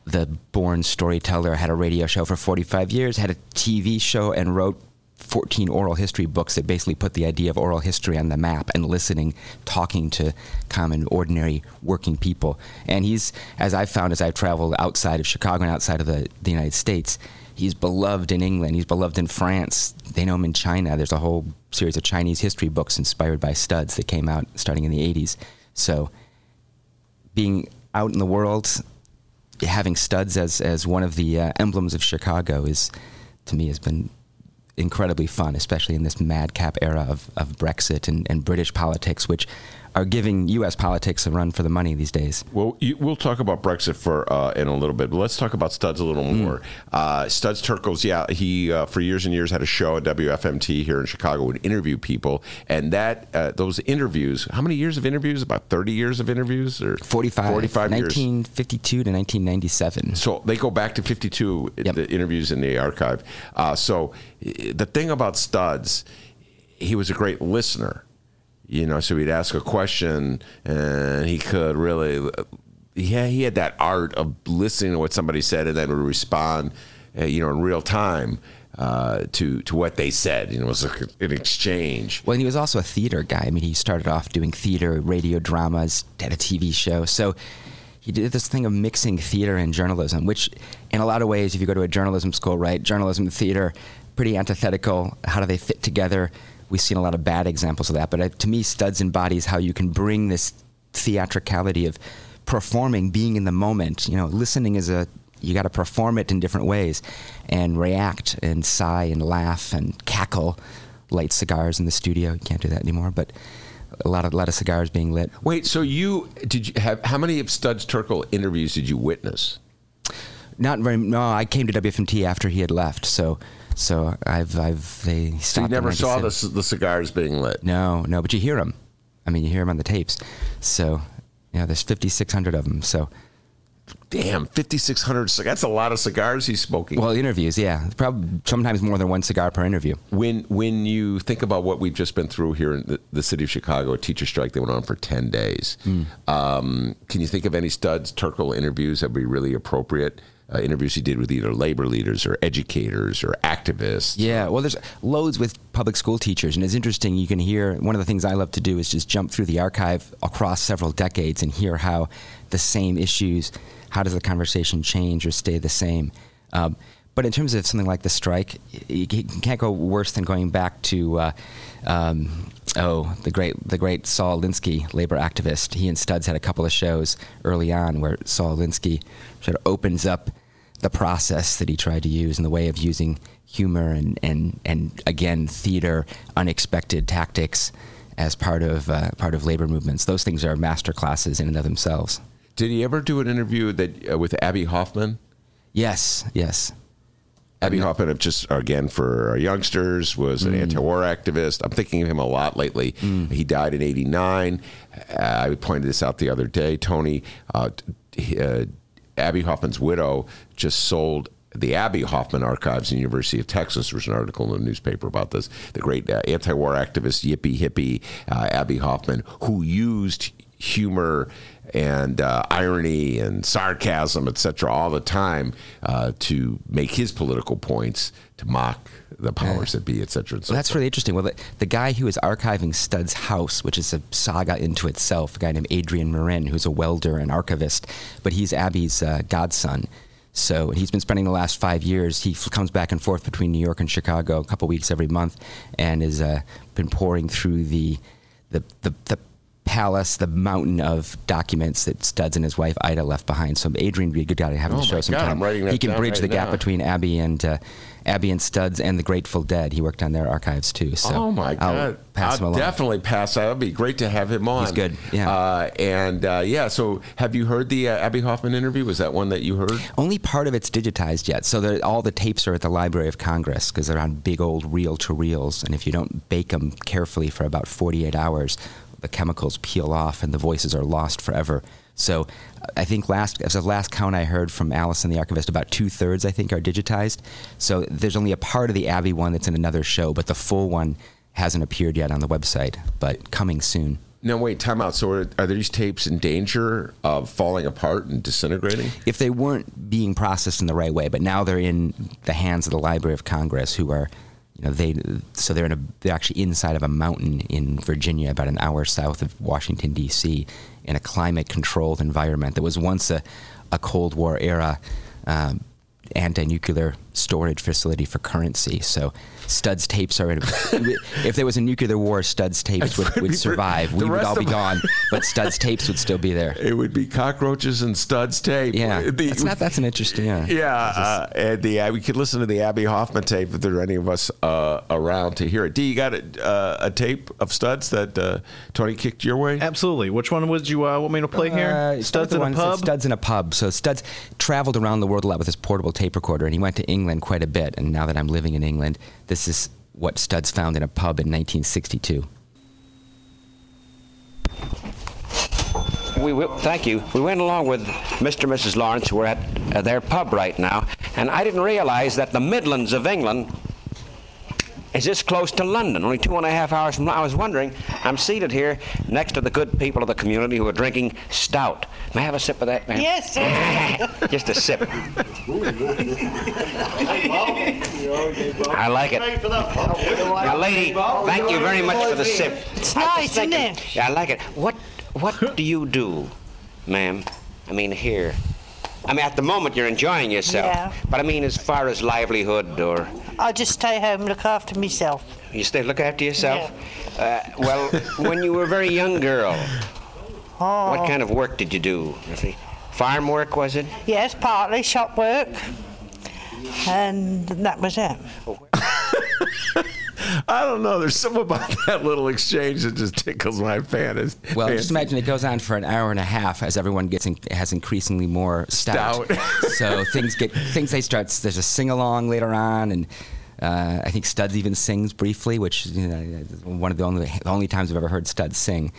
The born storyteller had a radio show for 45 years, had a TV show, and wrote 14 oral history books that basically put the idea of oral history on the map and listening, talking to common, ordinary, working people. And he's, as I've found as I've traveled outside of Chicago and outside of the, the United States, he's beloved in England, he's beloved in France. They know him in China. There's a whole series of Chinese history books inspired by studs that came out starting in the 80s. So, being out in the world, having studs as, as one of the uh, emblems of Chicago is, to me, has been incredibly fun, especially in this madcap era of, of Brexit and, and British politics, which are giving U.S. politics a run for the money these days. Well, you, we'll talk about Brexit for uh, in a little bit, but let's talk about Studs a little more. Uh, Studs Terkels, yeah, he uh, for years and years had a show at WFMT here in Chicago, would interview people, and that uh, those interviews. How many years of interviews? About thirty years of interviews, or 45, 45 years. 1952 to 1997. So they go back to 52 Yep. the interviews in the archive. Uh, so the thing about Studs, he was a great listener. You know, so he'd ask a question and he could really, yeah, he had that art of listening to what somebody said and then would respond, uh, you know, in real time uh, to to what they said. You know, it was like an exchange. Well, he was also a theater guy. I mean, he started off doing theater, radio dramas, had a TV show. So he did this thing of mixing theater and journalism, which, in a lot of ways, if you go to a journalism school, right, journalism and theater, pretty antithetical. How do they fit together? We've seen a lot of bad examples of that. But uh, to me, Studs embodies how you can bring this theatricality of performing, being in the moment. You know, listening is a you got to perform it in different ways and react and sigh and laugh and cackle light cigars in the studio you can't do that anymore but a lot of lot of cigars being lit Wait, so you did you have how many of Studs Terkel interviews did you witness? not very no i came to wfmt after he had left so so i've i've they So you never saw 97. the, the cigars being lit. no no but you hear them i mean you hear them on the tapes so yeah there's 5600 of them so Damn, 5,600 cigars. That's a lot of cigars he's smoking. well interviews yeah probably sometimes more than one cigar per interview when when you think about what we've just been through here in the, the city of Chicago, a teacher strike that went on for 10 days, um, can you think of any studs, Terkel interviews that would be really appropriate? Uh, interviews he did with either labor leaders or educators or activists. Yeah, well, there's loads with public school teachers, and it's interesting. You can hear one of the things I love to do is just jump through the archive across several decades and hear how the same issues, how does the conversation change or stay the same. Um, but in terms of something like the strike, you can't go worse than going back to, uh, um, oh, the great the great Saul Alinsky, labor activist. He and Studs had a couple of shows early on where Saul Alinsky sort of opens up the process that he tried to use and the way of using humor and, and, and again theater unexpected tactics as part of uh, part of labor movements. Those things are master classes in and of themselves. Did he ever do an interview that uh, with Abbie Hoffman? Yes, yes. Abbie Hoffman, just again for our youngsters, was an anti-war activist. I'm thinking of him a lot lately. He died in '89. Uh, I pointed this out the other day. Tony, uh, uh, Abbie Hoffman's widow, just sold the Abbie Hoffman archives in the University of Texas. There was an article in the newspaper about this. The great uh, anti-war activist, yippee hippie uh, Abbie Hoffman, who used humor and uh, irony and sarcasm, etc., all the time uh, to make his political points to mock the powers that be, etc. Well, that's really interesting. Well, the, the guy who is archiving Stud's house, which is a saga into itself, a guy named Adrian Marin, who's a welder and archivist, but he's Abbie's uh, godson. So he's been spending the last five years. He f- comes back and forth between New York and Chicago a couple weeks every month, and has uh, been pouring through the the, the the palace, the mountain of documents that Studs and his wife Ida left behind. So Adrian would be a good guy to have on Oh the show sometime. He can bridge right the gap between Abbie and uh, Abbie and Studs and the Grateful Dead. He worked on their archives too. So oh my I'll God! pass I'll along. definitely pass. That would be great to have him on. He's good, yeah. Uh, and uh, yeah, so have you heard the uh, Abbie Hoffman interview? Was that one that you heard? Only part of it's digitized yet. So all the tapes are at the Library of Congress because they're on big old reel to reels. And if you don't bake them carefully for about 48 hours, the chemicals peel off and the voices are lost forever. So I think last, as the last count I heard from Allison, the archivist, about two thirds, I think, are digitized. So there's only a part of the Abbie one that's in another show, but the full one hasn't appeared yet on the website, but coming soon. No, wait, time out. So are, are these tapes in danger of falling apart and disintegrating? if they weren't being processed in the right way, but now they're in the hands of the Library of Congress, who are, you know, they so they're in a they're actually inside of a mountain in Virginia, about an hour south of Washington D.C., in a climate-controlled environment that was once a, a Cold War era. Um, anti-nuclear storage facility for currency. So Studs tapes are. If there was a nuclear war, Studs tapes would, would would survive. We would all be gone, but Studs tapes would still be there. It would be cockroaches and studs tape. Yeah, The- that's not. That's an interesting. Yeah. Yeah, uh, and the uh, we could listen to the Abbie Hoffman tape if there are any of us uh, around to hear it. D, you got a, uh, a tape of studs that uh, Tony kicked your way? Absolutely. Which one would you uh, want me to play here? Uh, Studs in a one that said pub. Studs in a pub. So Studs traveled around the world a lot with his portable tape recorder, and he went to England quite a bit. And now that I'm living in England, this is what Studs found in a pub in 1962. We, we, thank you. We went along with Mr. and Mrs. Lawrence. We're at uh, their pub right now, and I didn't realize that the Midlands of England is this close to London, only two and a half hours from. I was wondering. I'm seated here next to the good people of the community who are drinking stout. May I have a sip of that, ma'am? Yes, sir. Just a sip. I like it. Now, lady, thank you very much for the sip. It's nice, isn't it? Yeah, I like it. What What do you do, ma'am? I mean, here. I mean, at the moment you're enjoying yourself. Yeah. But I mean, as far as livelihood, or I just stay home and look after myself. you stay look after yourself. Uh, well, when you were a very young girl, Oh. what kind of work did you do? Farm work was it? Yes, partly shop work. And that was it. I don't know. There's something about that little exchange that just tickles my fantasy. Well, just imagine it goes on for an hour and a half as everyone gets in, has increasingly more stout. Stout. so things get things they start. There's a sing along later on, and uh, I think Studs even sings briefly, which you know, is one of the only the only times I've ever heard Studs sing.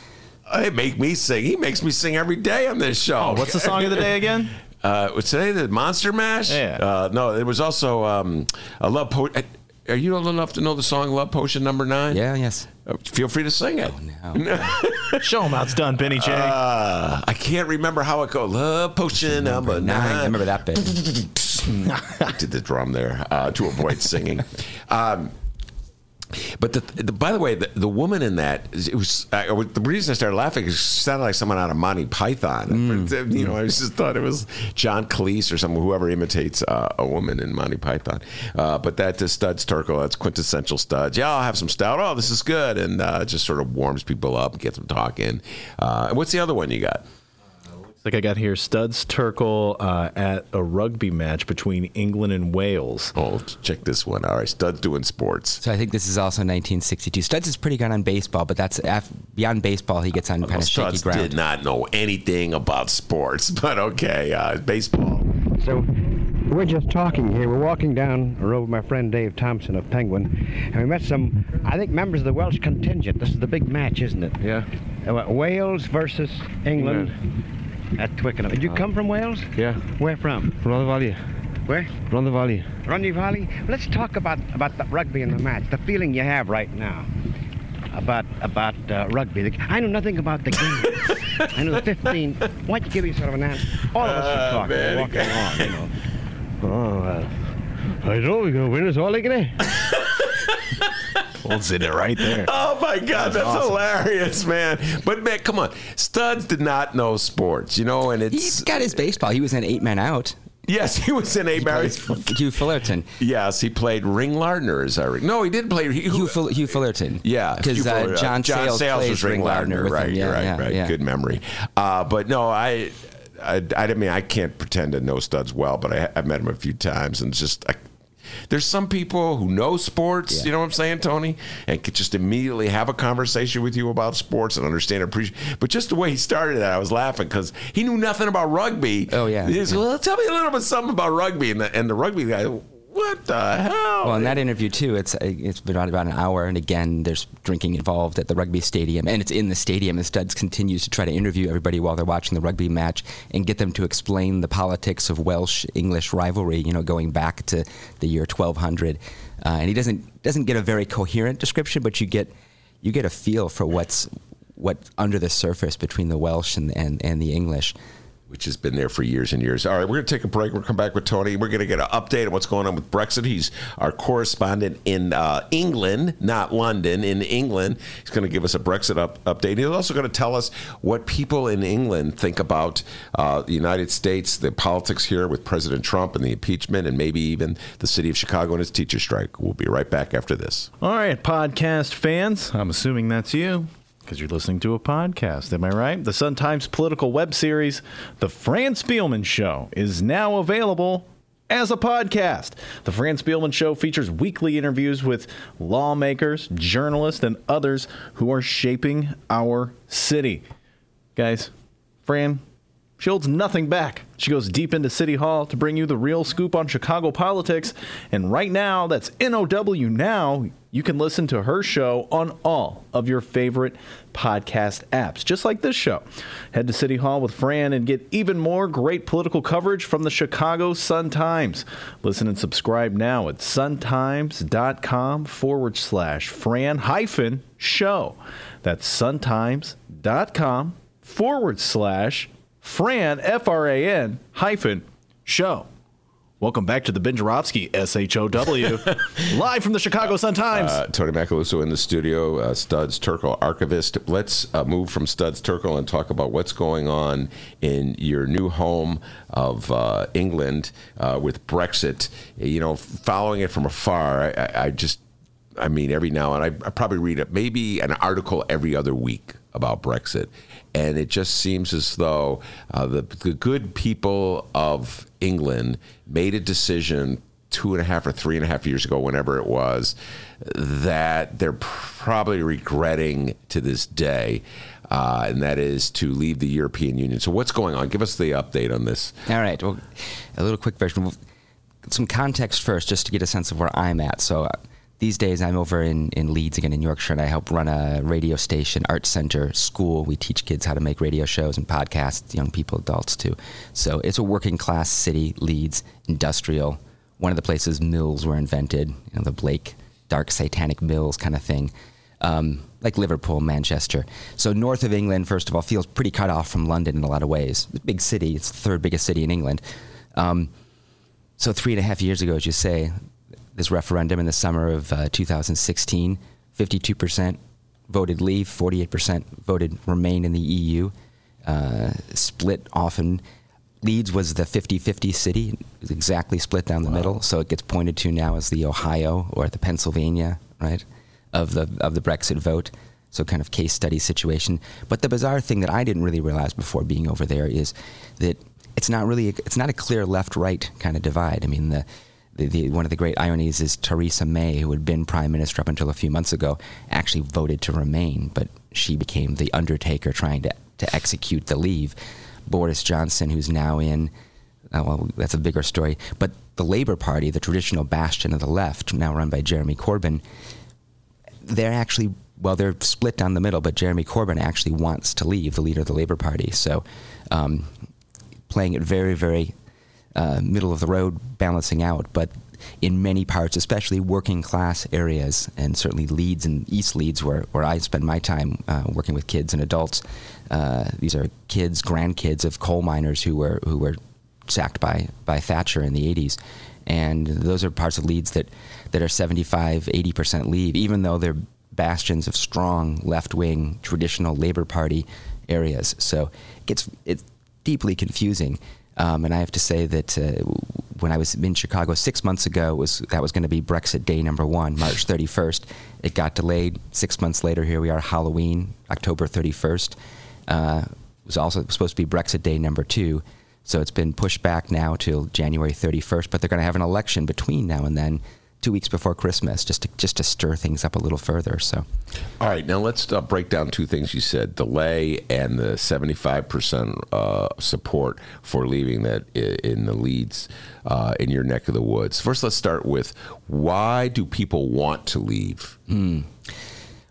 They make me sing. He makes me sing every day on this show. Oh, what's the song of the day again? Uh, was today the Monster Mash? Yeah. Uh, no, it was also um, a love potion. Are you old enough to know the song "Love Potion" Number Nine? Yeah, yes. Uh, feel free to sing it. No. Show him how it's done, Benny J. Uh, I can't remember how it goes. Love Potion Number Nine. I Nine. remember that bit. I did the drum there uh, to avoid singing. Um, but the, the, by the way, the, the woman in that it was uh, the reason I started laughing is she sounded like someone out of Monty Python. Mm. You know, I just thought it was John Cleese or someone whoever imitates uh, a woman in Monty Python. Uh, but that is Studs Terkel. That's quintessential Studs. Yeah, I'll have some stout. Oh, this is good, and uh, it just sort of warms people up, gets them talking. Uh, what's the other one you got? Like I got here, Studs Terkel uh, at a rugby match between England and Wales. Oh, check this one. All right, Studs doing sports. So I think this is also 1962. Studs is pretty good on baseball, but that's af- beyond baseball. He gets on kind of shaky Studs ground. did not know anything about sports, but okay, uh, baseball. So we're just talking here. We're walking down a road with my friend Dave Thompson of Penguin, and we met some, I think, members of the Welsh contingent. This is the big match, isn't it? Yeah. Uh, Wales versus England at Twickenham. Did you come from Wales? Yeah. Where from? Rhondda Valley. Where? Rhondda Valley. Runny Valley. Let's talk about about the rugby and the match. The feeling you have right now. about about uh, rugby. I know nothing about the game. I know the 15. Why don't you give me sort of an answer? All of us Ah, are talking, man. walking along, you know. Oh, well, I know we're going to win. It's all they can Holds it right there. Oh my God, that's, hilarious, man! But man, come on, Studs did not know sports, you know, and it's He's got his baseball. He was in Eight Men Out. yes, he was in a very Hugh Fullerton. yes, he played Ring Lardner, as I re- no, he did play he, Hugh, Full, Hugh Fullerton. Yeah, because Hugh uh, Fuller- John, Sayles, plays was Ring Lardner, with right? Yeah, right, yeah, right. yeah. Good memory. Uh, but no, I, I, I mean, I can't pretend to know Studs well, but I, I've met him a few times, and just. I, there's some people who know sports, Yeah. you know what I'm saying, Tony, and could just immediately have a conversation with you about sports and understand, and appreciate. But just the way he started that, I was laughing because he knew nothing about rugby. Oh, yeah. He well, tell me a little bit something about rugby, and the, and the rugby guy, what the hell? Well, in that interview too, it's it's been about, an hour, and again, there's drinking involved at the rugby stadium, and it's in the stadium. And Studs continues to try to interview everybody while they're watching the rugby match and get them to explain the politics of Welsh English rivalry. You know, going back to the year 1200, uh, and he doesn't doesn't get a very coherent description, but you get you get a feel for what's what's under the surface between the Welsh and and, and the English. Which has been there for years and years. All right, we're going to take a break. We'll come back with Tony. We're going to get an update on what's going on with Brexit. He's our correspondent in uh, England, not London, in England. He's going to give us a Brexit up, update. He's also going to tell us what people in England think about uh, the United States, the politics here with President Trump and the impeachment, and maybe even the city of Chicago and its teacher strike. We'll be right back after this. All right, podcast fans. I'm assuming that's you because you're listening to a podcast. Am I right? The Sun Times political web series, The Fran Spielman Show, is now available as a podcast. The Fran Spielman Show features weekly interviews with lawmakers, journalists, and others who are shaping our city. Guys, Fran, she holds nothing back. She goes deep into City Hall to bring you the real scoop on Chicago politics. And right now, that's NOW Now. You can listen to her show on all of your favorite podcast apps, just like this show. Head to City Hall with Fran and get even more great political coverage from the Chicago Sun Times. Listen and subscribe now at suntimes.com forward slash Fran hyphen show. That's suntimes.com forward slash Fran, F R A N hyphen show. Welcome back to the Ben Joravsky, S H O W, live from the Chicago Sun Times. Uh, Tony Macaluso in the studio, uh, Studs Terkel archivist. Let's uh, move from Studs Terkel and talk about what's going on in your new home of uh, England uh, with Brexit. You know, following it from afar, I, I, I just, I mean, every now and I, I probably read it, maybe an article every other week about Brexit. And it just seems as though uh, the, the good people of England made a decision two and a half or three and a half years ago, whenever it was, that they're probably regretting to this day. Uh, and that is to leave the European Union. So, what's going on? Give us the update on this. All right. Well, a little quick version. Some context first, just to get a sense of where I'm at. So, uh, these days I'm over in, in Leeds again in Yorkshire, and I help run a radio station, art center, school. We teach kids how to make radio shows and podcasts, young people, adults too. So it's a working class city, Leeds, industrial. One of the places mills were invented, you know, the Blake dark satanic mills kind of thing. Um, like Liverpool, Manchester. So north of England, first of all, feels pretty cut off from London in a lot of ways. Big city. It's the third biggest city in England. Um, so three and a half years ago, as you say, this referendum in the summer of uh, 2016, 52% voted leave, 48% voted remain in the EU, uh, split often. Leeds was the 50 50 city, it was exactly split down the middle, so it gets pointed to now as the Ohio or the Pennsylvania, right, of the, of the Brexit vote. So, kind of case study situation. But the bizarre thing that I didn't really realize before being over there is that it's not really, a, it's not a clear left right kind of divide. I mean, the, the, the, one of the great ironies is Theresa May, who had been prime minister up until a few months ago, actually voted to remain, but she became the undertaker trying to, to execute the leave. Boris Johnson, who's now in, uh, well, that's a bigger story, but the Labour Party, the traditional bastion of the left, now run by Jeremy Corbyn, they're actually, well, they're split down the middle, but Jeremy Corbyn actually wants to leave, the leader of the Labour Party. So um, playing it very, very uh, middle of the road, balancing out. But in many parts, especially working class areas, and certainly Leeds and East Leeds, where, where I spend my time uh, working with kids and adults. Uh, these are kids, grandkids of coal miners who were who were sacked by by Thatcher in the 80s, and those are parts of Leeds that that are 75, 80 percent leave, even though they're bastions of strong left wing traditional Labour Party areas. So it gets it's deeply confusing. Um, and I have to say that uh, when I was in Chicago six months ago, was that was going to be Brexit Day number one, March 31st. It got delayed. Six months later, here we are, Halloween, October 31st. Uh, was also supposed to be Brexit Day number two. So it's been pushed back now till January 31st. But they're going to have an election between now and then two weeks before Christmas, just to just to stir things up a little further. So, all right, now let's uh, break down two things you said: delay and the seventy-five percent uh, support for leaving that in the Leeds uh, in your neck of the woods. First, let's start with why do people want to leave? Mm.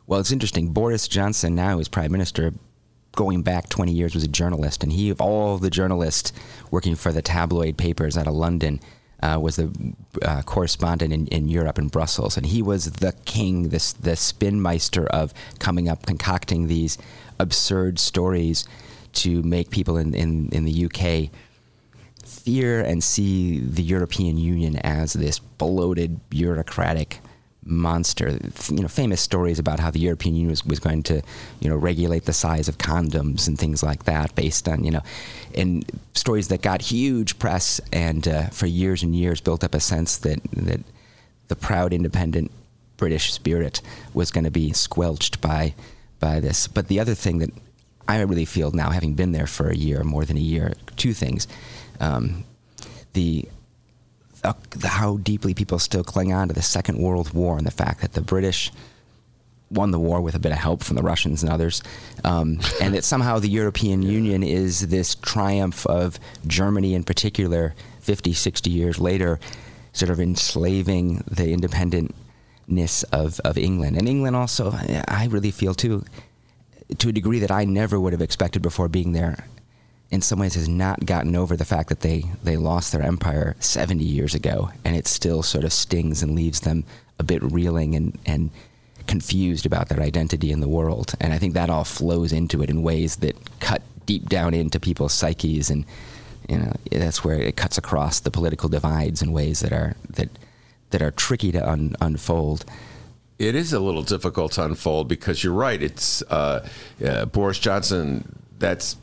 Well, it's interesting. Boris Johnson now is prime minister. Going back 20 years, was a journalist, and he, of all the journalists working for the tabloid papers out of London, uh, was the uh, correspondent in, in Europe in Brussels, and he was the king, this the spinmeister of coming up, concocting these absurd stories to make people in, in, in the UK fear and see the European Union as this bloated bureaucratic monster. You know, famous stories about how the European Union was, was going to, you know, regulate the size of condoms and things like that, based on you know, and stories that got huge press and uh, for years and years built up a sense that that the proud, independent British spirit was going to be squelched by by this. But the other thing that I really feel now, having been there for a year, more than a year, two things. Um, the uh, how deeply people still cling on to the Second World War and the fact that the British won the war with a bit of help from the Russians and others, um, and that somehow the European Union is this triumph of Germany in particular, 50, 60 years later, sort of enslaving the independentness of, of England. And England also, I really feel too, to a degree that I never would have expected before being there, in some ways has not gotten over the fact that they, they lost their empire 70 years ago, and it still sort of stings and leaves them a bit reeling and, and confused about their identity in the world. And I think that all flows into it in ways that cut deep down into people's psyches, and you know that's where it cuts across the political divides in ways that are that that are tricky to un- unfold. It is a little difficult to unfold because you're right. It's uh, uh, Boris Johnson. That's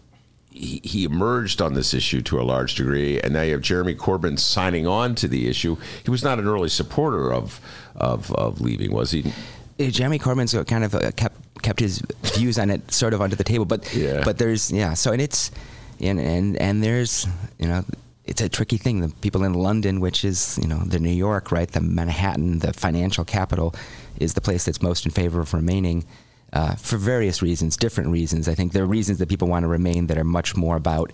he, he emerged on this issue to a large degree, and now you have Jeremy Corbyn signing on to the issue. He was not an early supporter of of, of leaving, was he? Jeremy Corbyn's kind of uh, kept kept his views on it sort of under the table, but yeah. but there's yeah. So and it's and and and there's you know it's a tricky thing. The people in London, which is you know the New York, right, the Manhattan, the financial capital, is the place that's most in favor of remaining uh, for various reasons, different reasons. I think there are reasons that people want to remain that are much more about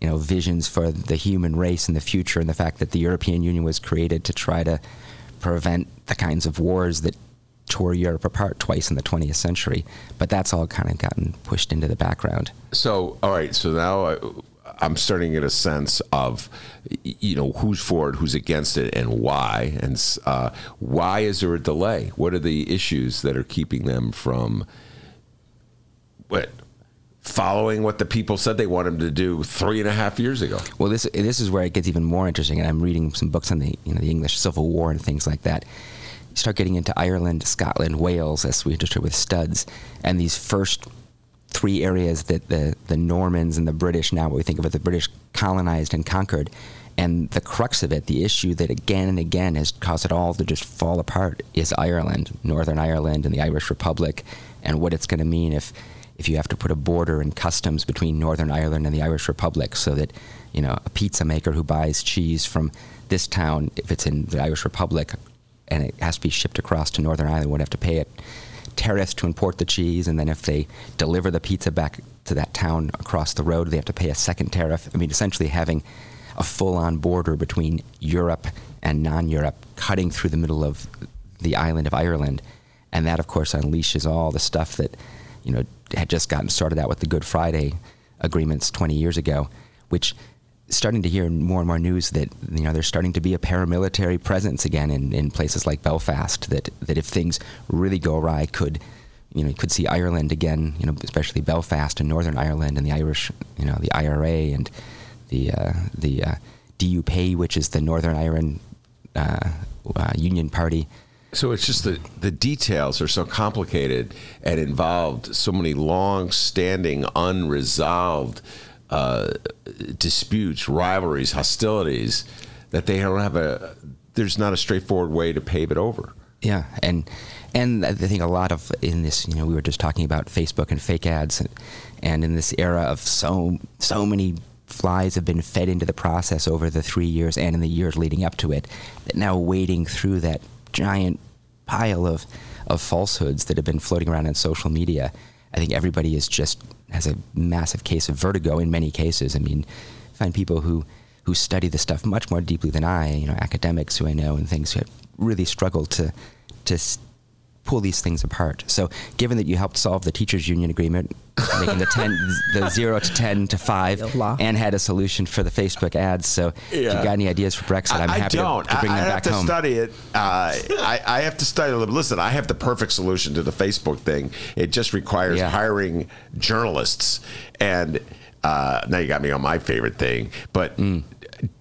you know visions for the human race in the future and the fact that the European Union was created to try to prevent the kinds of wars that tore Europe apart twice in the 20th century. But that's all kind of gotten pushed into the background. So, all right. So now I, I'm starting to get a sense of, you know, who's for it, who's against it, and why. And uh, why is there a delay? What are the issues that are keeping them from what following what the people said they wanted to do three and a half years ago? Well, this this is where it gets even more interesting. And I'm reading some books on the you know the English Civil War and things like that. You start getting into Ireland, Scotland, Wales, as we heard with studs, and these first three areas that the, the Normans and the British, now what we think of as the British, colonized and conquered. And the crux of it, the issue that again and again has caused it all to just fall apart, is Ireland, Northern Ireland, and the Irish Republic, and what it's going to mean if, if you have to put a border and customs between Northern Ireland and the Irish Republic, so that you know a pizza maker who buys cheese from this town, if it's in the Irish Republic, and it has to be shipped across to Northern Ireland, would have to pay it tariffs to import the cheese, and then if they deliver the pizza back to that town across the road, they have to pay a second tariff. I mean, essentially having a full on border between Europe and non Europe, cutting through the middle of the island of Ireland. And that, of course, unleashes all the stuff that, you know, had just gotten started out with the Good Friday agreements 20 years ago, which starting to hear more and more news that you know there's starting to be a paramilitary presence again in, in places like Belfast. That that if things really go awry, could you know you could see Ireland again. You know, especially Belfast and Northern Ireland and the Irish. You know, the IRA and the uh, the uh, DUP, which is the Northern Ireland uh, uh, Union Party. So it's just that the details are so complicated and involved so many long-standing, unresolved uh, disputes, rivalries, hostilities that they don't have a. There's not a straightforward way to pave it over. Yeah, and and I think a lot of in this, you know, we were just talking about Facebook and fake ads, and, and in this era of so so many flies have been fed into the process over the three years and in the years leading up to it, that now wading through that giant pile of of falsehoods that have been floating around in social media, I think everybody is just has a massive case of vertigo in many cases. I mean, I find people who who study this stuff much more deeply than I, you know, academics who I know and things who have really struggled to to pull these things apart. So, given that you helped solve the teachers' union agreement, making the ten, the zero to ten to five, and had a solution for the Facebook ads. So, if you got any ideas for Brexit, I'm I, happy I to- don't. To, bring I, them I have to study it. Uh, I, I have to study a little. Listen, I have the perfect solution to the Facebook thing. It just requires hiring journalists. And uh, now you got me on my favorite thing. But Mm.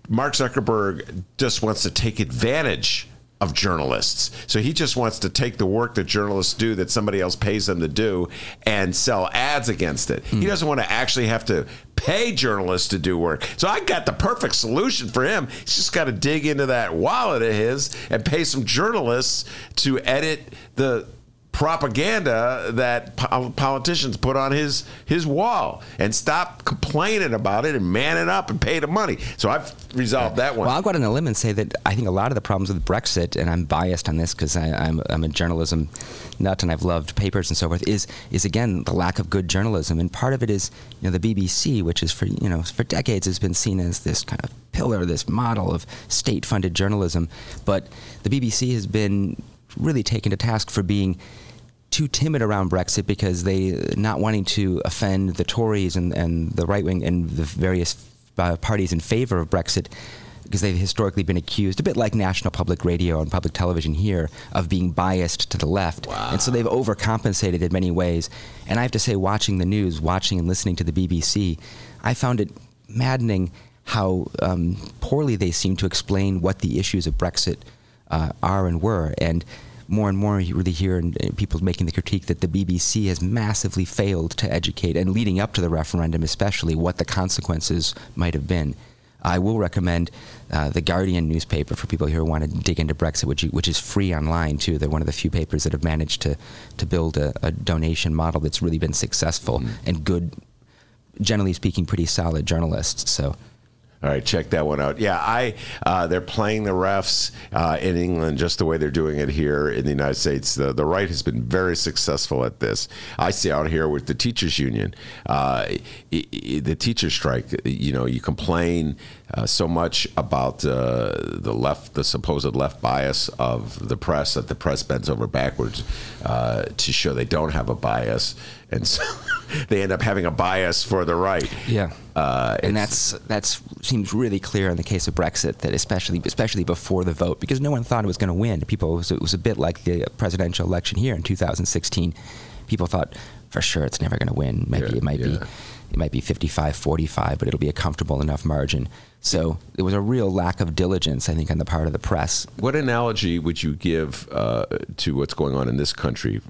Mark Zuckerberg just wants to take advantage of journalists. So he just wants to take the work that journalists do that somebody else pays them to do and sell ads against it. Hmm. He doesn't want to actually have to pay journalists to do work. So I got the perfect solution for him. He's just got to dig into that wallet of his and pay some journalists to edit the propaganda that po- politicians put on his his wall and stop complaining about it and man it up and pay the money. So I've resolved that one. Well, I'll go out on a limb and say that I think a lot of the problems with Brexit, and I'm biased on this because I'm, I'm a journalism nut and I've loved papers and so forth, is is again the lack of good journalism, and part of it is you know the BBC, which is for you know for decades has been seen as this kind of pillar, this model of state-funded journalism, but the BBC has been really taken to task for being too timid around Brexit because they not wanting to offend the Tories and, and the right wing and the various uh, parties in favor of Brexit because they've historically been accused, a bit like National Public Radio and public television here, of being biased to the left. And so they've overcompensated in many ways. And I have to say, watching the news, watching and listening to the BBC, I found it maddening how um, poorly they seem to explain what the issues of Brexit uh, are and were. And more and more, you really hear and, people making the critique that the BBC has massively failed to educate, and leading up to the referendum, especially, what the consequences might have been. I will recommend uh, the Guardian newspaper for people here who want to dig into Brexit, which, which is free online too. They're one of the few papers that have managed to to build a, a donation model that's really been successful and good, generally speaking, pretty solid journalists. So. All right, check that one out. Yeah, I uh, they're playing the refs uh, in England just the way they're doing it here in the United States. The the right has been very successful at this. I see out here with the teachers union, uh, the teacher strike. You know, you complain uh, so much about uh, the left, the supposed left bias of the press that the press bends over backwards uh, to show they don't have a bias, and so they end up having a bias for the right. Yeah. Uh, and that's that's seems really clear in the case of Brexit that especially especially before the vote because no one thought it was going to win. People it was, it was a bit like the presidential election here in 2016. People thought for sure it's never going to win. Maybe it might be it might be 55-45, but it'll be a comfortable enough margin. So there was a real lack of diligence, I think, on the part of the press. What analogy would you give uh, to what's going on in this country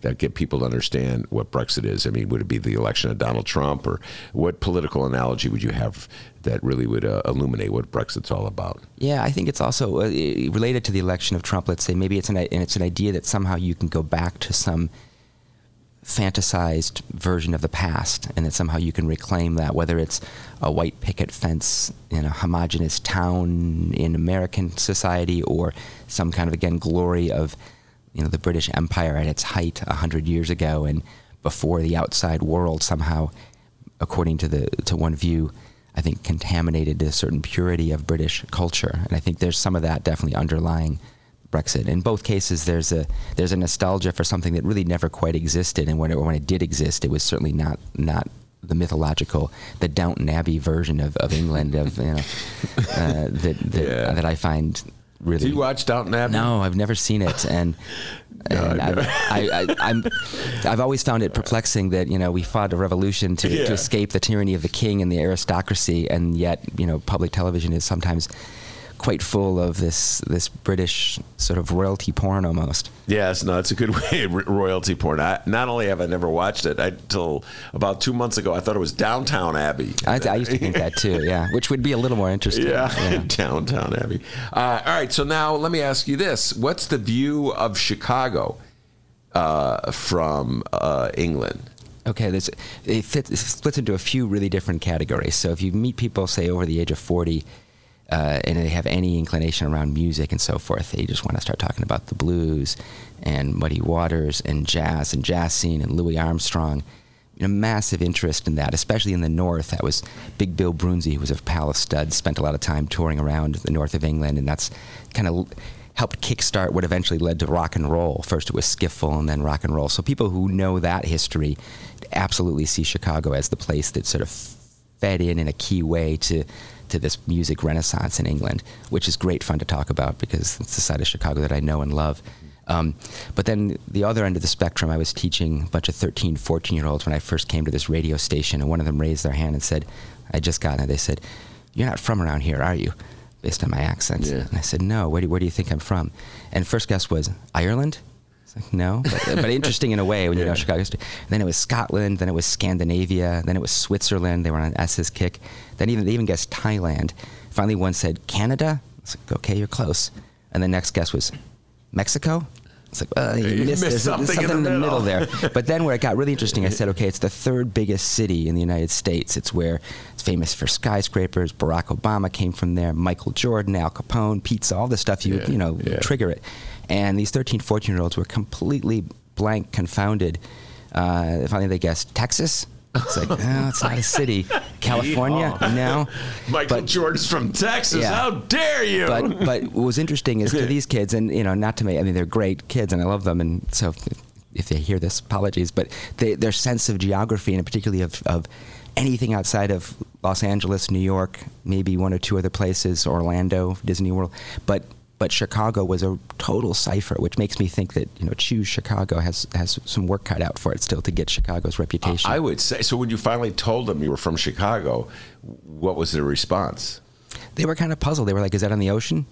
that get people to understand what Brexit is? I mean, would it be the election of Donald Trump, or what political analogy would you have that really would uh, illuminate what Brexit's all about? Yeah, I think it's also uh, related to the election of Trump. Let's say maybe it's an and it's an idea that somehow you can go back to some fantasized version of the past, and that somehow you can reclaim that, whether it's a white picket fence in a homogenous town in American society, or some kind of again glory of you know the British Empire at its height a hundred years ago and before the outside world somehow, according to the to one view, I think contaminated a certain purity of British culture, and I think there's some of that definitely underlying Brexit. In both cases, there's a there's a nostalgia for something that really never quite existed, and when it, when it did exist, it was certainly not not the mythological, the Downton Abbey version of, of England of you know uh, that that, that I find really. Do you watch Downton Abbey? No, I've never seen it, and. and I've, I, I, I'm, I've always found it perplexing that you know we fought a revolution to, Yeah. to escape the tyranny of the king and the aristocracy, and yet you know public television is sometimes quite full of this this British sort of royalty porn almost. Yes, no, it's a good way. ro- Royalty porn. I, not only have I never watched it, until about two months ago I thought it was Downtown Abbey. I, I used to think that too, yeah, which would be a little more interesting. Yeah, Downtown Abbey. Uh, all right, so now let me ask you this: What's the view of Chicago uh, from uh, England? Okay, there's, it, fits, it splits into a few really different categories. So if you meet people, say, over the age of 40, uh, and they have any inclination around music and so forth, they just want to start talking about the blues and Muddy Waters and jazz and jazz scene and Louis Armstrong. Know, massive interest in that, especially in the north. That was Big Bill Broonzy, who was of Palace Studs, spent a lot of time touring around the north of England, and that's kind of helped kickstart what eventually led to rock and roll. First it was skiffle and then rock and roll. So people who know that history absolutely see Chicago as the place that sort of fed in in a key way to to this music renaissance in England, which is great fun to talk about because it's the side of Chicago that I know and love. Um, but then the other end of the spectrum, I was teaching a bunch of 13, 14 year olds when I first came to this radio station, and one of them raised their hand and said, I just got it. They said, You're not from around here, are you? Based on my accent. And I said, No, where do, where do you think I'm from? And first guess was Ireland? Like, no, but, but interesting in a way when you know Chicago history. Then it was Scotland, then it was Scandinavia, then it was Switzerland. They were on an S's kick. Then even they even guessed Thailand. Finally, one said Canada. It's like, okay, you're close. And the next guess was Mexico. It's like, uh, you, You missed, missed something something, in the in the middle middle. there. But then where it got really interesting, I said, okay, it's the third biggest city in the United States. It's where it's famous for skyscrapers. Barack Obama came from there. Michael Jordan, Al Capone, pizza, all the stuff you Yeah, you know yeah. trigger it. And these 13, 14 year olds were completely blank, confounded. Uh, finally, they guessed Texas. It's like, no, it's not a city. California, no. Michael Jordan's from Texas. Yeah. How dare you? But but what was interesting is to these kids, and you know, not to me, I mean, they're great kids, and I love them, and so if, if they hear this, apologies. But they, their sense of geography, and particularly of, of anything outside of Los Angeles, New York, maybe one or two other places, Orlando, Disney World, but. But Chicago was a total cipher, which makes me think that you know, choose Chicago has has some work cut out for it still to get Chicago's reputation. I would say so. When you finally told them you were from Chicago, what was their response? they were kind of puzzled. They were like, "Is that on the ocean?"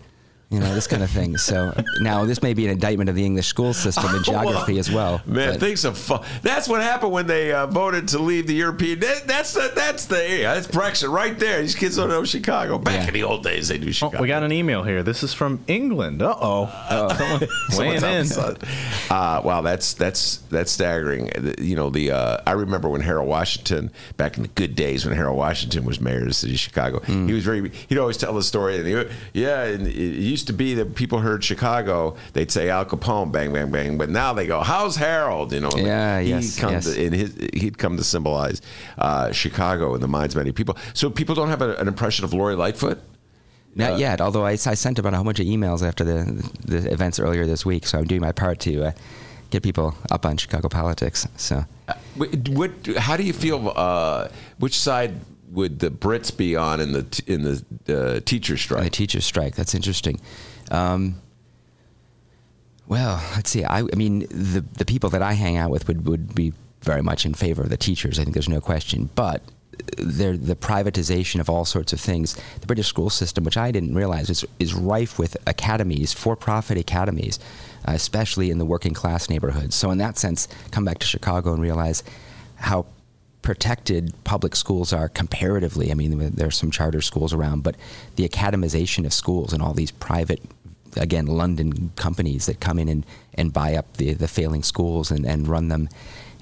You know, this kind of thing. So now this may be an indictment of the English school system and geography as well. Man, but- things have fun. That's what happened when they uh, voted to leave the European. That, that's the that's the yeah, that's Brexit right there. These kids don't know Chicago. Back in the old days, they knew Chicago. Oh, we got an email here. This is from England. Uh oh. Someone weighing Someone's in. on the side. Uh, wow, that's that's that's staggering. You know, the uh, I remember when Harold Washington, back in the good days when Harold Washington was mayor of the city of Chicago, Hmm. he was very. He'd always tell the story, and he, would- yeah, and it used to be that people heard Chicago, they'd say Al Capone, bang, bang, bang, but now they go, how's Harold? You know, and Yeah, he yes, come yes. To, in his, he'd come to symbolize uh, Chicago in the minds of many people. So people don't have a, an impression of Lori Lightfoot. Not Uh, yet, although I, I sent about a whole bunch of emails after the, the events earlier this week, so I'm doing my part to uh, get people up on Chicago politics. So What, what? How do you feel? Uh, which side would the Brits be on in the in the uh, teacher strike? the teachers' strike, that's interesting. Um, well, let's see. I, I mean, the the people that I hang out with would, would be very much in favor of the teachers. I think there's no question. But there, the privatization of all sorts of things, the British school system, which I didn't realize, is is rife with academies, for-profit academies, uh, especially in the working class neighborhoods. So in that sense, come back to Chicago and realize how protected public schools are comparatively. I mean, there are some charter schools around, but the academization of schools and all these private, again, London companies that come in and, and buy up the, the failing schools and, and run them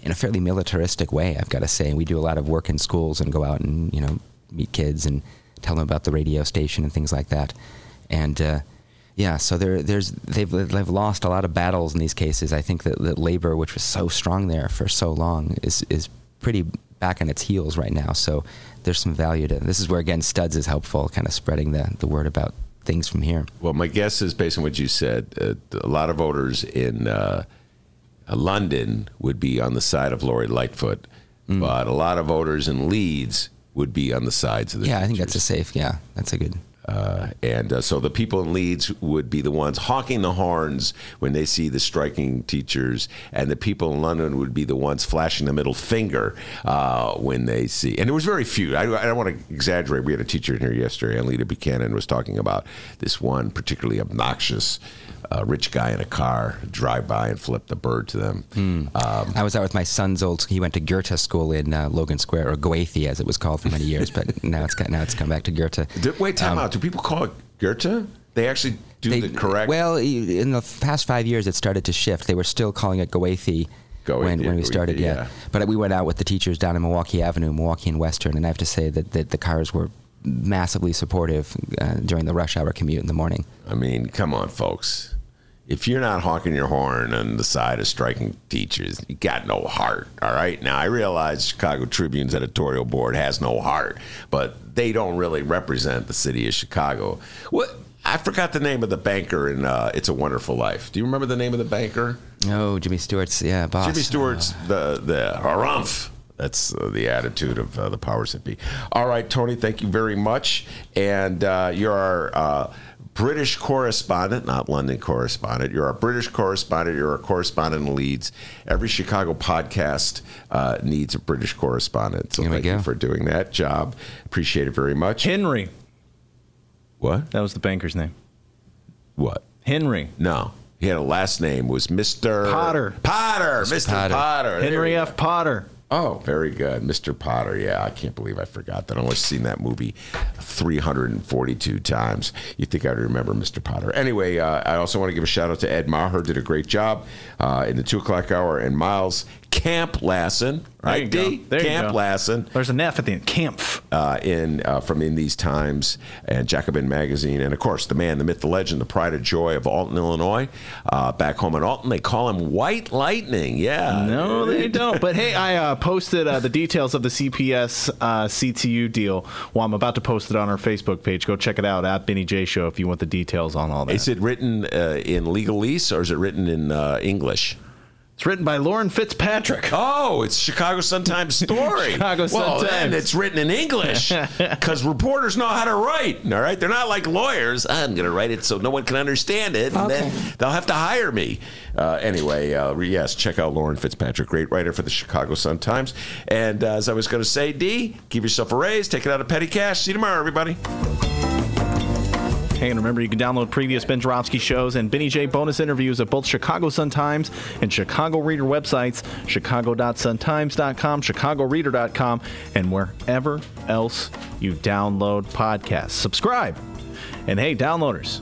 in a fairly militaristic way, I've got to say. We do a lot of work in schools and go out and, you know, meet kids and tell them about the radio station and things like that. And, uh, yeah, so there, there's they've they've lost a lot of battles in these cases. I think that, that labor, which was so strong there for so long, is is pretty back on its heels right now. So there's some value to this. Is where again Studs is helpful, kind of spreading the the word about things from here. Well, my guess is based on what you said, uh, a lot of voters in uh, London would be on the side of Lori Lightfoot. but a lot of voters in Leeds would be on the sides of the Yeah, I think that's a safe. Yeah, that's a good. Uh, and uh, so the people in Leeds would be the ones honking the horns when they see the striking teachers, and the people in London would be the ones flashing the middle finger uh, when they see. And there was very few. I, I don't want to exaggerate. We had a teacher in here yesterday, and Anita Buchanan, was talking about this one particularly obnoxious uh, rich guy in a car drive by and flip the bird to them. Um, I was out with my son's old. He went to Goethe School in uh, Logan Square, or Goethe as it was called for many years, but now it's got, now it's come back to Goethe. Did- wait, time Um, out. Do people call it Goethe? They actually do They- the correct. Well, in the past five years, it started to shift. They were still calling it Goethe. Goethe, when, when we Goethe, started, yeah. yeah. But we went out with the teachers down in Milwaukee Avenue, Milwaukee and Western, and I have to say that, that the cars were massively supportive uh, during the rush hour commute in the morning. I mean, come on, folks. If you're not honking your horn on the side of striking teachers, you got no heart. All right. Now I realize Chicago Tribune's editorial board has no heart, but they don't really represent the city of Chicago. What? I forgot the name of the banker in uh, "It's a Wonderful Life." Do you remember the name of the banker? Oh, Jimmy Stewart's, yeah, boss. Jimmy Stewart's the the harumph. That's uh, the attitude of uh, the powers that be. All right, Tony, thank you very much. And uh, you're our uh, British correspondent, not London correspondent. You're a British correspondent. You're a correspondent in Leeds. Every Chicago podcast uh, needs a British correspondent. So Here we thank you for doing that job. Appreciate it very much. Henry. What? That was the banker's name. What? Henry. No. He had a last name was Mr. Potter. Potter. Mr. Potter. Potter. Henry. F. Potter. Oh, very good. Mr. Potter. Yeah, I can't believe I forgot that. I've only seen that movie 342 times. You think I'd remember Mr. Potter. Anyway, uh, I also want to give a shout out to Ed Maher, did a great job uh, in the 2 o'clock hour, and Miles Camp Lassin, right. D? Camp. Lassin There's an F at the end. Kampf. uh, in uh, from In These Times and Jacobin Magazine, and of course the man, the myth, the legend, the pride and joy of Alton, Illinois. Uh, back home in Alton, they call him White Lightning. Yeah, No, they don't. But hey, I uh, posted uh, the details of the CPS uh, CTU deal. Well, I'm about to post it on our Facebook page. Go check it out at Benny J Show if you want the details on all that. Is it written uh, in legalese or is it written in uh, English? It's written by Lauren Fitzpatrick. Oh, it's Chicago Sun Times story. Chicago well, Sun then it's written in English because reporters know how to write. All right, they're not like lawyers. I'm going to write it so no one can understand it, and then they'll have to hire me. Uh, anyway, uh, yes, check out Lauren Fitzpatrick, great writer for the Chicago Sun Times. And uh, as I was going to say, D, give yourself a raise, take it out of petty cash. See you tomorrow, everybody. Hey, and remember, you can download previous Ben Joravsky shows and Benny J bonus interviews at both Chicago Sun-Times and Chicago Reader websites, chicago.suntimes.com, chicagoreader.com, and wherever else you download podcasts. Subscribe. And hey, downloaders,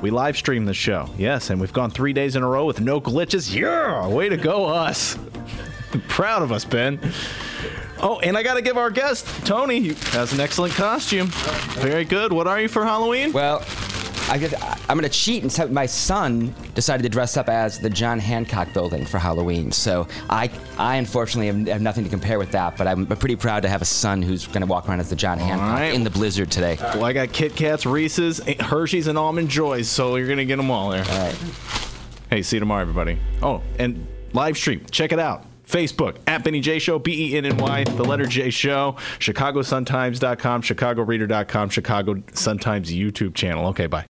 we live stream the show. Yes, and we've gone three days in a row with no glitches. Yeah, way to go, us. Proud of us, Ben. Oh, and I got to give our guest, Tony, he has an excellent costume. Very good. What are you for Halloween? Well, I guess I'm going to cheat and say my son decided to dress up as the John Hancock building for Halloween. So I, I unfortunately have, have nothing to compare with that, but I'm pretty proud to have a son who's going to walk around as the John Hancock right. in the blizzard today. Well, I got Kit Kats, Reese's, eh, Hershey's, and Almond Joys, so you're going to get them all there. All right. Hey, see you tomorrow, everybody. Oh, and live stream. Check it out. Facebook at Benny J Show, B E N N Y, the letter J Show, ChicagoSunTimes.com, ChicagoReader.com, Chicago Sun Times YouTube channel. Okay, bye.